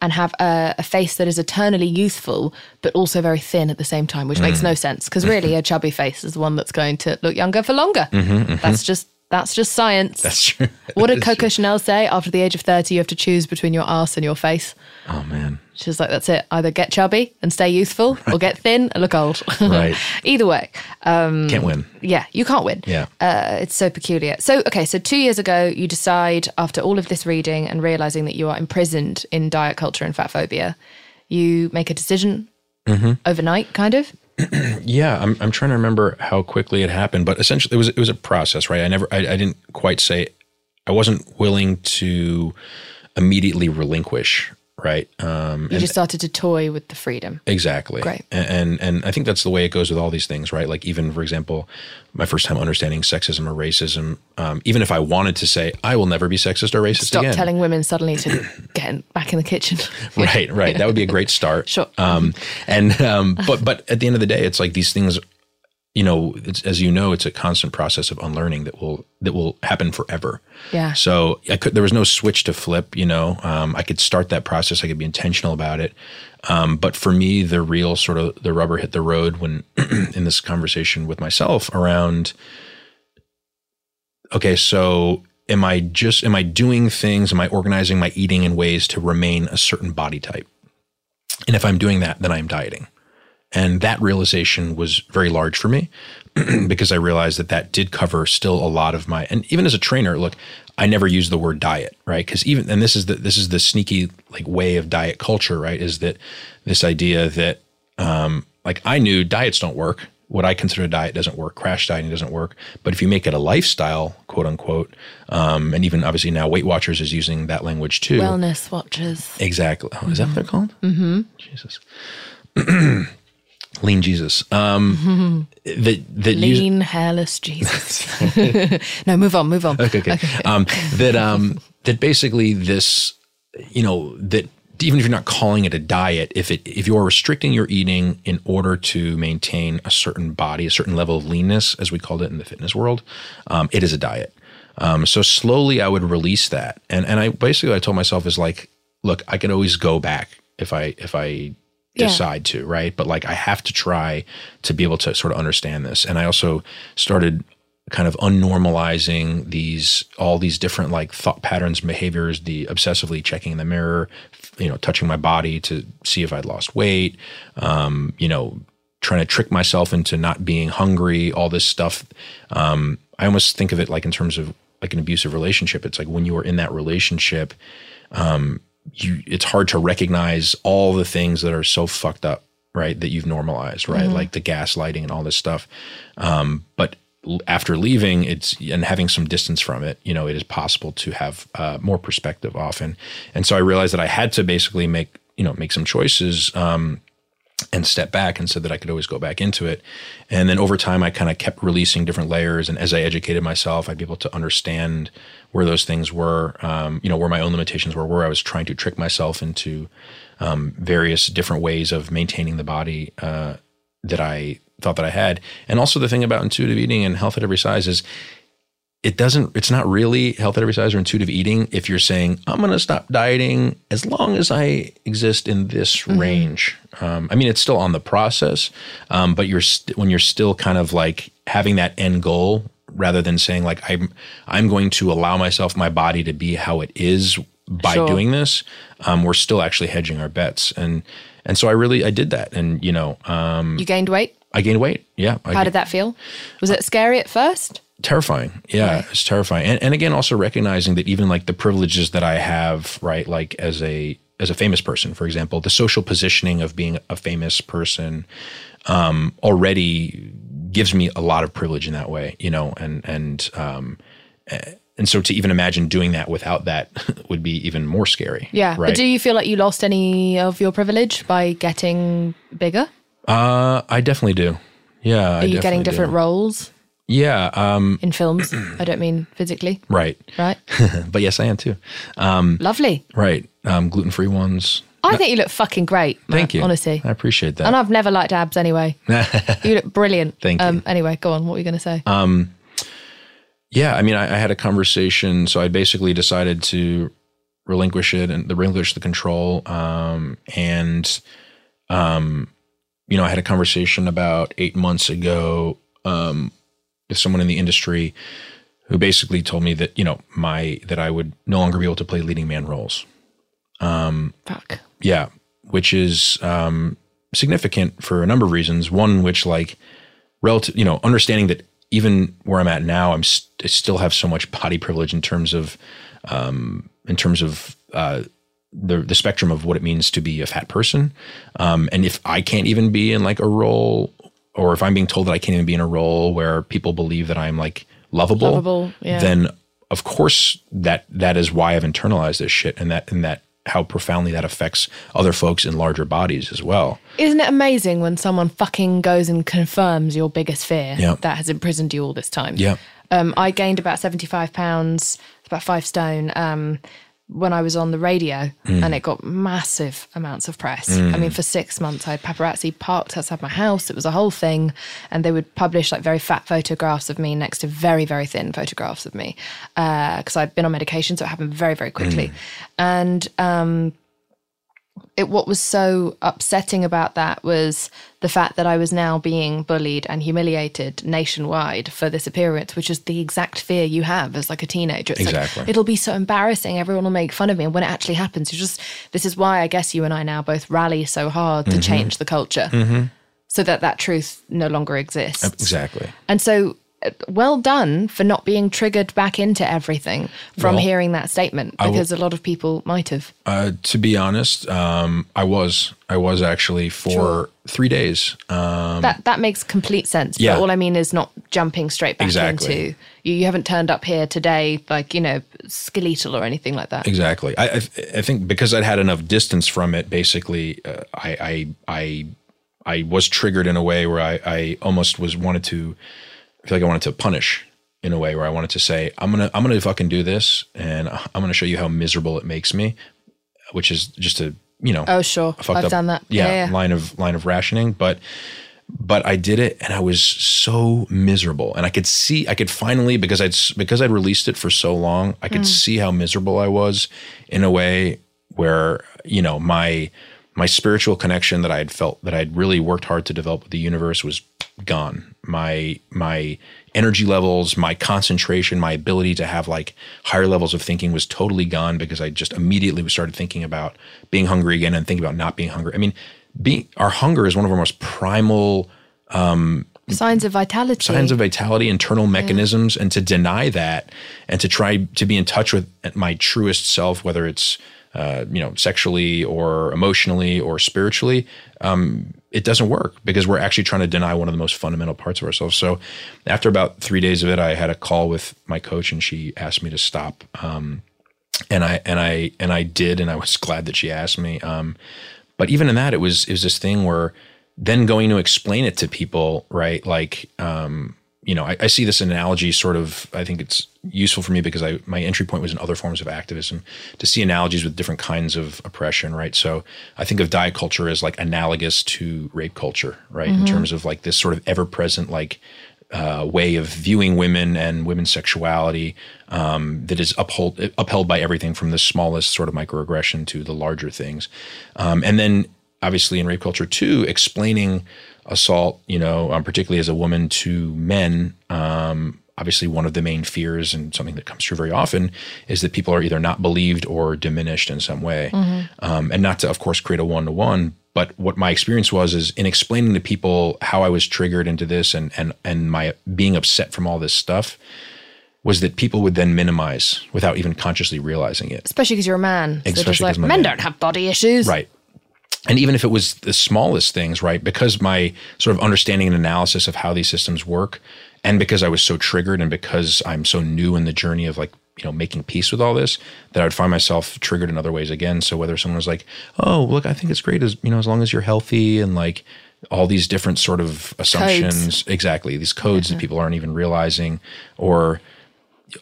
and have a, a face that is eternally youthful, but also very thin at the same time, which makes mm. no sense because really a chubby face is the one that's going to look younger for longer. Mm-hmm, mm-hmm. That's just that's just science. That's true. *laughs* What did Coco true. Chanel say? After the age of 30, you have to choose between your ass and your face. Oh man. She's like, that's it. Either get chubby and stay youthful or get thin and look old. *laughs* Right. Either way. Um, Can't win. yeah, you can't win. Yeah. Uh, it's so peculiar. So, okay, so two years ago, you decide after all of this reading and realizing that you are imprisoned in diet culture and fat phobia, you make a decision Mm-hmm. overnight, kind of. *clears throat* Yeah, I'm I'm trying to remember how quickly it happened, but essentially it was it was a process, right? I never I, I didn't quite say I wasn't willing to immediately relinquish, right? Um You just started to toy with the freedom. Exactly. Great. A- And, and I think that's the way it goes with all these things, right? Like even for example, my first time understanding sexism or racism, um, even if I wanted to say I will never be sexist or racist Stop again, telling women suddenly to *coughs* get in- back in the kitchen. *laughs* right, right, that would be a great start. *laughs* Sure. Um, and um, but but at the end of the day, it's like these things. You know, it's, as you know, it's a constant process of unlearning that will that will happen forever. Yeah. So I could there was no switch to flip. You know, um, I could start that process. I could be intentional about it. Um, but for me, the real sort of the rubber hit the road when *clears throat* in this conversation with myself around. Okay, so am I just am I doing things? Am I organizing my eating in ways to remain a certain body type? And if I'm doing that, then I'm dieting. And that realization was very large for me *clears throat* because I realized that that did cover still a lot of my, and even as a trainer, look, I never use the word diet, right? Because even, and this is the, this is the sneaky like way of diet culture, right? Is that this idea that, um, like I knew diets don't work. What I consider a diet doesn't work. Crash dieting doesn't work. But if you make it a lifestyle, quote unquote, um, and even obviously now Weight Watchers is using that language too. Wellness watchers. Exactly. Oh, is that what they're called? Mm-hmm. Jesus. *clears throat* Lean Jesus. Um, *laughs* that that Lean, hairless Jesus. *laughs* no, move on, move on. okay, okay. *laughs* Um, that um, that basically this, you know, that even if you're not calling it a diet, if it if you are restricting your eating in order to maintain a certain body, a certain level of leanness, as we called it in the fitness world, um, it is a diet. Um, so slowly, I would release that, and and I basically I told myself is like, look, I can always go back if I if I Yeah. decide to, right? But like I have to try to be able to sort of understand this. And I also started kind of unnormalizing these all these different like thought patterns behaviors, the obsessively checking in the mirror, you know, touching my body to see if I'd lost weight, um, you know, trying to trick myself into not being hungry, all this stuff. Um, I almost think of it like in terms of like an abusive relationship. It's like when you are in that relationship, you it's hard to recognize all the things that are so fucked up right that you've normalized right? Like the gaslighting and all this stuff. Um, but after leaving it's and having some distance from it you know it is possible to have uh, more perspective often. And so i realized that i had to basically make you know make some choices um, and step back and said that I could always go back into it. And then over time, I kind of kept releasing different layers. And as I educated myself, I'd be able to understand where those things were, um, you know, where my own limitations were, where I was trying to trick myself into um, various different ways of maintaining the body uh, that I thought that I had. And also the thing about intuitive eating and health at every size is it doesn't it's not really health at every size or intuitive eating if you're saying i'm going to stop dieting as long as i exist in this range um, i mean it's still on the process um, but you're st- when you're still kind of like having that end goal rather than saying like i'm i'm going to allow myself my body to be how it is by Sure. doing this um, we're still actually hedging our bets and and so i really i did that and you know um, You gained weight. i gained weight yeah I How did that feel? Was it scary at first? terrifying yeah Right. it's terrifying and, and again also recognizing that even like the privileges that i have right like as a as a famous person for example the social positioning of being a famous person um already gives me a lot of privilege in that way you know and and um and so to even imagine doing that without that *laughs* would be even more scary Yeah. right But do you feel like you lost any of your privilege by getting bigger? uh i definitely do yeah Are you getting different roles yeah um in films? *clears throat* I don't mean physically, right right? *laughs* but yes i am too Lovely. right um gluten-free ones I think you look fucking great. Matt, Thank you. Honestly. I appreciate that. And I've never liked abs anyway. *laughs* you look brilliant. Thank um, you. Anyway, go on. What were you going to say? yeah, I mean, I, I had a conversation, so I basically decided to relinquish it and relinquish the control. Um, and, um, you know, I had a conversation about eight months ago um, with someone in the industry who basically told me that you know my that I would no longer be able to play leading man roles. Fuck. Yeah, which is um, significant for a number of reasons. One, which like relative, you know, understanding that even where I'm at now, I'm st- I still have so much body privilege in terms of um, in terms of uh, the the spectrum of what it means to be a fat person. Um, and if I can't even be in like a role, or if I'm being told that I can't even be in a role where people believe that I'm like lovable, Lovable, yeah. then of course that that is why I've internalized this shit, and that and that how profoundly that affects other folks in larger bodies as well. Isn't it amazing when someone fucking goes and confirms your biggest fear Yeah. that has imprisoned you all this time? Yeah. Um, I gained about 75 pounds, about five stone, um, when I was on the radio Mm. and it got massive amounts of press. I mean, for six months, I had paparazzi parked outside my house. It was a whole thing. And they would publish like very fat photographs of me next to very, very thin photographs of me because I'd been on medication. So it happened very, very quickly. And, um, it, what was so upsetting about that was the fact that I was now being bullied and humiliated nationwide for this appearance, which is the exact fear you have as like a teenager. It's like, Exactly. it'll be so embarrassing. Everyone will make fun of me. And when it actually happens, you just, this is why I guess you and I now both rally so hard Mm-hmm. to change the culture so that that truth no longer exists. Exactly. And so, well done for not being triggered back into everything from Well, hearing that statement because a lot of people might have. Uh, to be honest, um, I was I was actually for Sure. three days. Um, that that makes complete sense. Yeah. But all I mean is not jumping straight back Exactly. into you, you haven't turned up here today like, you know, skeletal or anything like that. Exactly. I, I I think because I'd had enough distance from it, basically, uh, I, I I I was triggered in a way where I, I almost was wanted to I feel like I wanted to punish in a way where I wanted to say, I'm gonna I'm gonna fucking do this, and I'm gonna show you how miserable it makes me, which is just a you know Oh, sure. I've up- done that. Yeah, Yeah, yeah. line of line of rationing, but but I did it, and I was so miserable, and I could see I could finally because I'd because I'd released it for so long, I Mm. could see how miserable I was in a way where you know my my spiritual connection that I had felt that I'd really worked hard to develop with the universe was gone. My my energy levels, my concentration, my ability to have like higher levels of thinking was totally gone because I just immediately started thinking about being hungry again and thinking about not being hungry. I mean, being our hunger is one of our most primal Signs of vitality. signs of vitality, internal mechanisms, and to deny that and to try to be in touch with my truest self, whether it's uh, you know sexually or emotionally or spiritually, um, it doesn't work because we're actually trying to deny one of the most fundamental parts of ourselves. So, after about three days of it, I had a call with my coach, and she asked me to stop. Um, and I and I and I did, and I was *laughs* glad that she asked me. Um, but even in that, it was it was this thing where then going to explain it to people, right? Like, um, you know, I, I see this analogy sort of. I think it's useful for me because I my entry point was in other forms of activism to see analogies with different kinds of oppression, right? So I think of diet culture as like analogous to rape culture, right? In terms of like this sort of ever present like uh, way of viewing women and women's sexuality um, that is uphold, upheld by everything from the smallest sort of microaggression to the larger things. Um, and then obviously in rape culture too, explaining assault, you know, um, particularly as a woman to men, um, obviously one of the main fears and something that comes true very often is that people are either not believed or diminished in some way. Um, and not to, of course, create a one to one, but what my experience was is in explaining to people how I was triggered into this and and and my being upset from all this stuff was that people would then minimize without even consciously realizing it. Especially because you're a man. So Especially like, men man. don't have body issues. Right. And even if it was the smallest things, right? Because my sort of understanding and analysis of how these systems work, and because I was so triggered and because I'm so new in the journey of like, you know, making peace with all this, that I would find myself triggered in other ways again. So whether someone was like, oh, look, I think it's great as, you know, as long as you're healthy and like all these different sort of assumptions. Exactly. These codes that mm-hmm. people aren't even realizing or,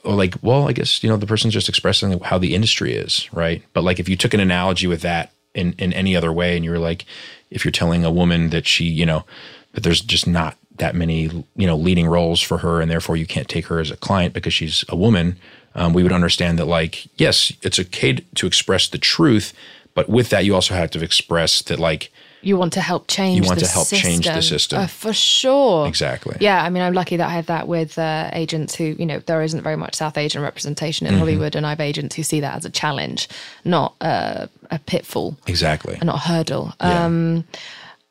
or like, well, I guess, you know, the person's just expressing how the industry is, right? But like if you took an analogy with that in, in any other way. And you're like, if you're telling a woman that she, you know, that there's just not that many, you know, leading roles for her and therefore you can't take her as a client because she's a woman, um, we would understand that like, yes, it's okay to express the truth, but with that, you also have to express that like, You want to help change. You want to help change the system. Uh, for sure. Exactly. Yeah, I mean, I'm lucky that I have that with uh, agents who, you know, there isn't very much South Asian representation in Mm-hmm. Hollywood, and I have agents who see that as a challenge, not uh, a pitfall, exactly. and not a hurdle. Yeah. Um,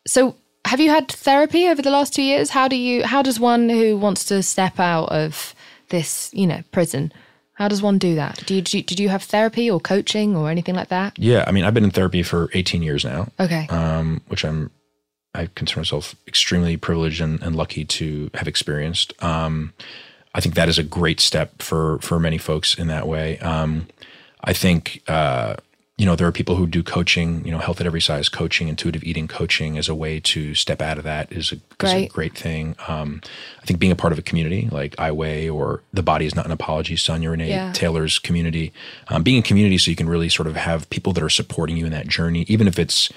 so, have you had therapy over the last two years? How do you? How does one who wants to step out of this, you know, prison? How does one do that? Do you, do you did you have therapy or coaching or anything like that? Yeah. I mean, I've been in therapy for 18 years now. Okay. um, which I'm I consider myself extremely privileged and, and lucky to have experienced. Um, I think that is a great step for for many folks in that way. Um, I think uh, you know there are people who do coaching, you know, health at every size coaching, intuitive eating coaching as a way to step out of that is a, is a Great. great thing. Um, I think being a part of a community like I Weigh or The Body is Not an Apology, Sonya Renee Yeah. Taylor's community, um, being in community so you can really sort of have people that are supporting you in that journey, even if it's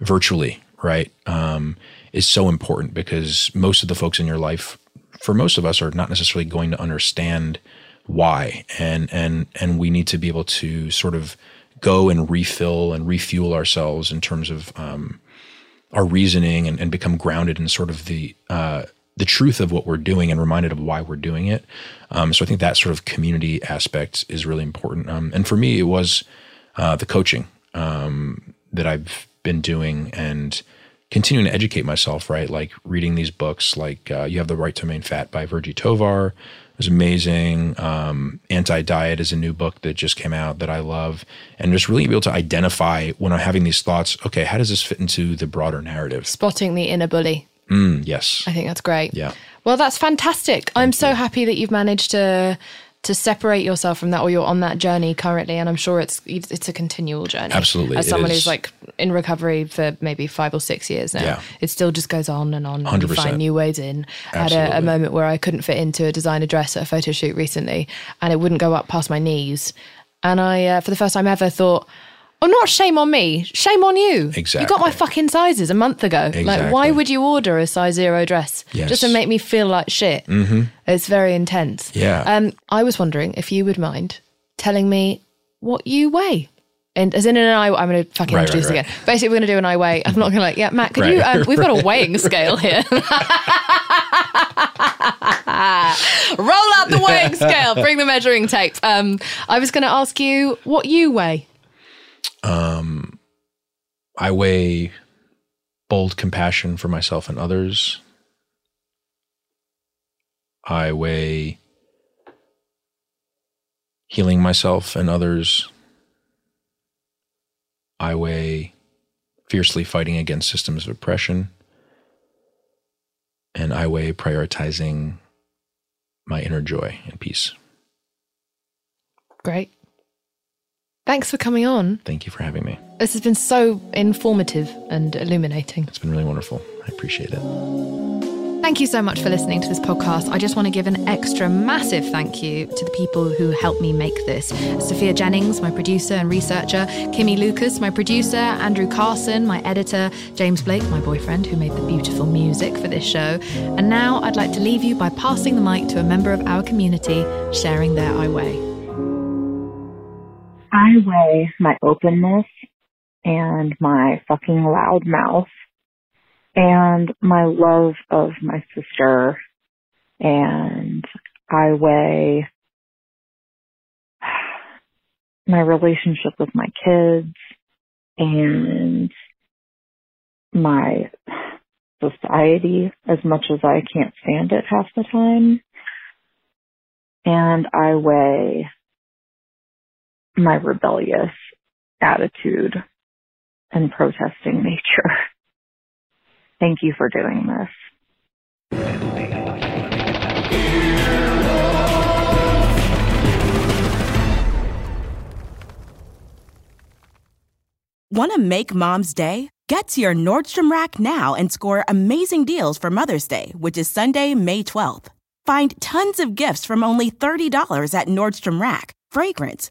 virtually, right? Um, is so important because most of the folks in your life, for most of us, are not necessarily going to understand why, and and and we need to be able to sort of go and refill and refuel ourselves in terms of um, our reasoning and, and become grounded in sort of the uh, the truth of what we're doing and reminded of why we're doing it. Um, so I think that sort of community aspect is really important. Um, and for me, it was uh, the coaching um, that I've been doing and continuing to educate myself. Right, like reading these books, like uh, "You Have the Right to Remain Fat" by Virgie Tovar. It was amazing. Um, Anti Diet is a new book that just came out that I love, and just really be able to identify when I'm having these thoughts. Okay, how does this fit into the broader narrative? Spotting the inner bully. Mm, yes. I think that's great. Yeah. Well, that's fantastic. I'm so happy that you've managed to to separate yourself from that, or you're on that journey currently, and I'm sure it's it's a continual journey. Absolutely, as someone who's like in recovery for maybe five or six years now, Yeah. it still just goes on and on. and you 100%. find new ways in. I had a, a moment where I couldn't fit into a designer dress at a photo shoot recently, and it wouldn't go up past my knees, and I, uh, for the first time ever, thought. Oh, not shame on me. Shame on you. Exactly. You got my fucking sizes a month ago. Like, why would you order a size zero dress Yes. just to make me feel like shit? Mm-hmm. It's very intense. Yeah. Um, I was wondering if you would mind telling me what you weigh. And as in an I, I'm going to fucking Right, introduce right, again. Basically, we're going to do an I weigh. I'm not going to like, yeah, Matt, could Right, you? Um, we've got a *laughs* weighing scale here. *laughs* Roll out the weighing scale. Bring the measuring tape. Um, I was going to ask you what you weigh. Um, I weigh bold compassion for myself and others. I weigh healing myself and others. I weigh fiercely fighting against systems of oppression. And I weigh prioritizing my inner joy and peace. Great. Thanks for coming on. Thank you for having me. This has been so informative and illuminating. It's been really wonderful. I appreciate it. Thank you so much for listening to this podcast. I just want to give an extra massive thank you to the people who helped me make this Sophia Jennings, my producer and researcher, Kimmy Lucas, my producer, Andrew Carson, my editor, James Blake, my boyfriend, who made the beautiful music for this show. And now I'd like to leave you by passing the mic to a member of our community sharing their I Weigh. I weigh my openness and my fucking loud mouth and my love of my sister and I weigh my relationship with my kids and my society as much as I can't stand it half the time. And I weigh my rebellious attitude and protesting nature. *laughs* Thank you for doing this. Want to make mom's day? Get to your Nordstrom Rack now and score amazing deals for Mother's Day, which is Sunday, May 12th. Find tons of gifts from only $30 at Nordstrom Rack fragrance,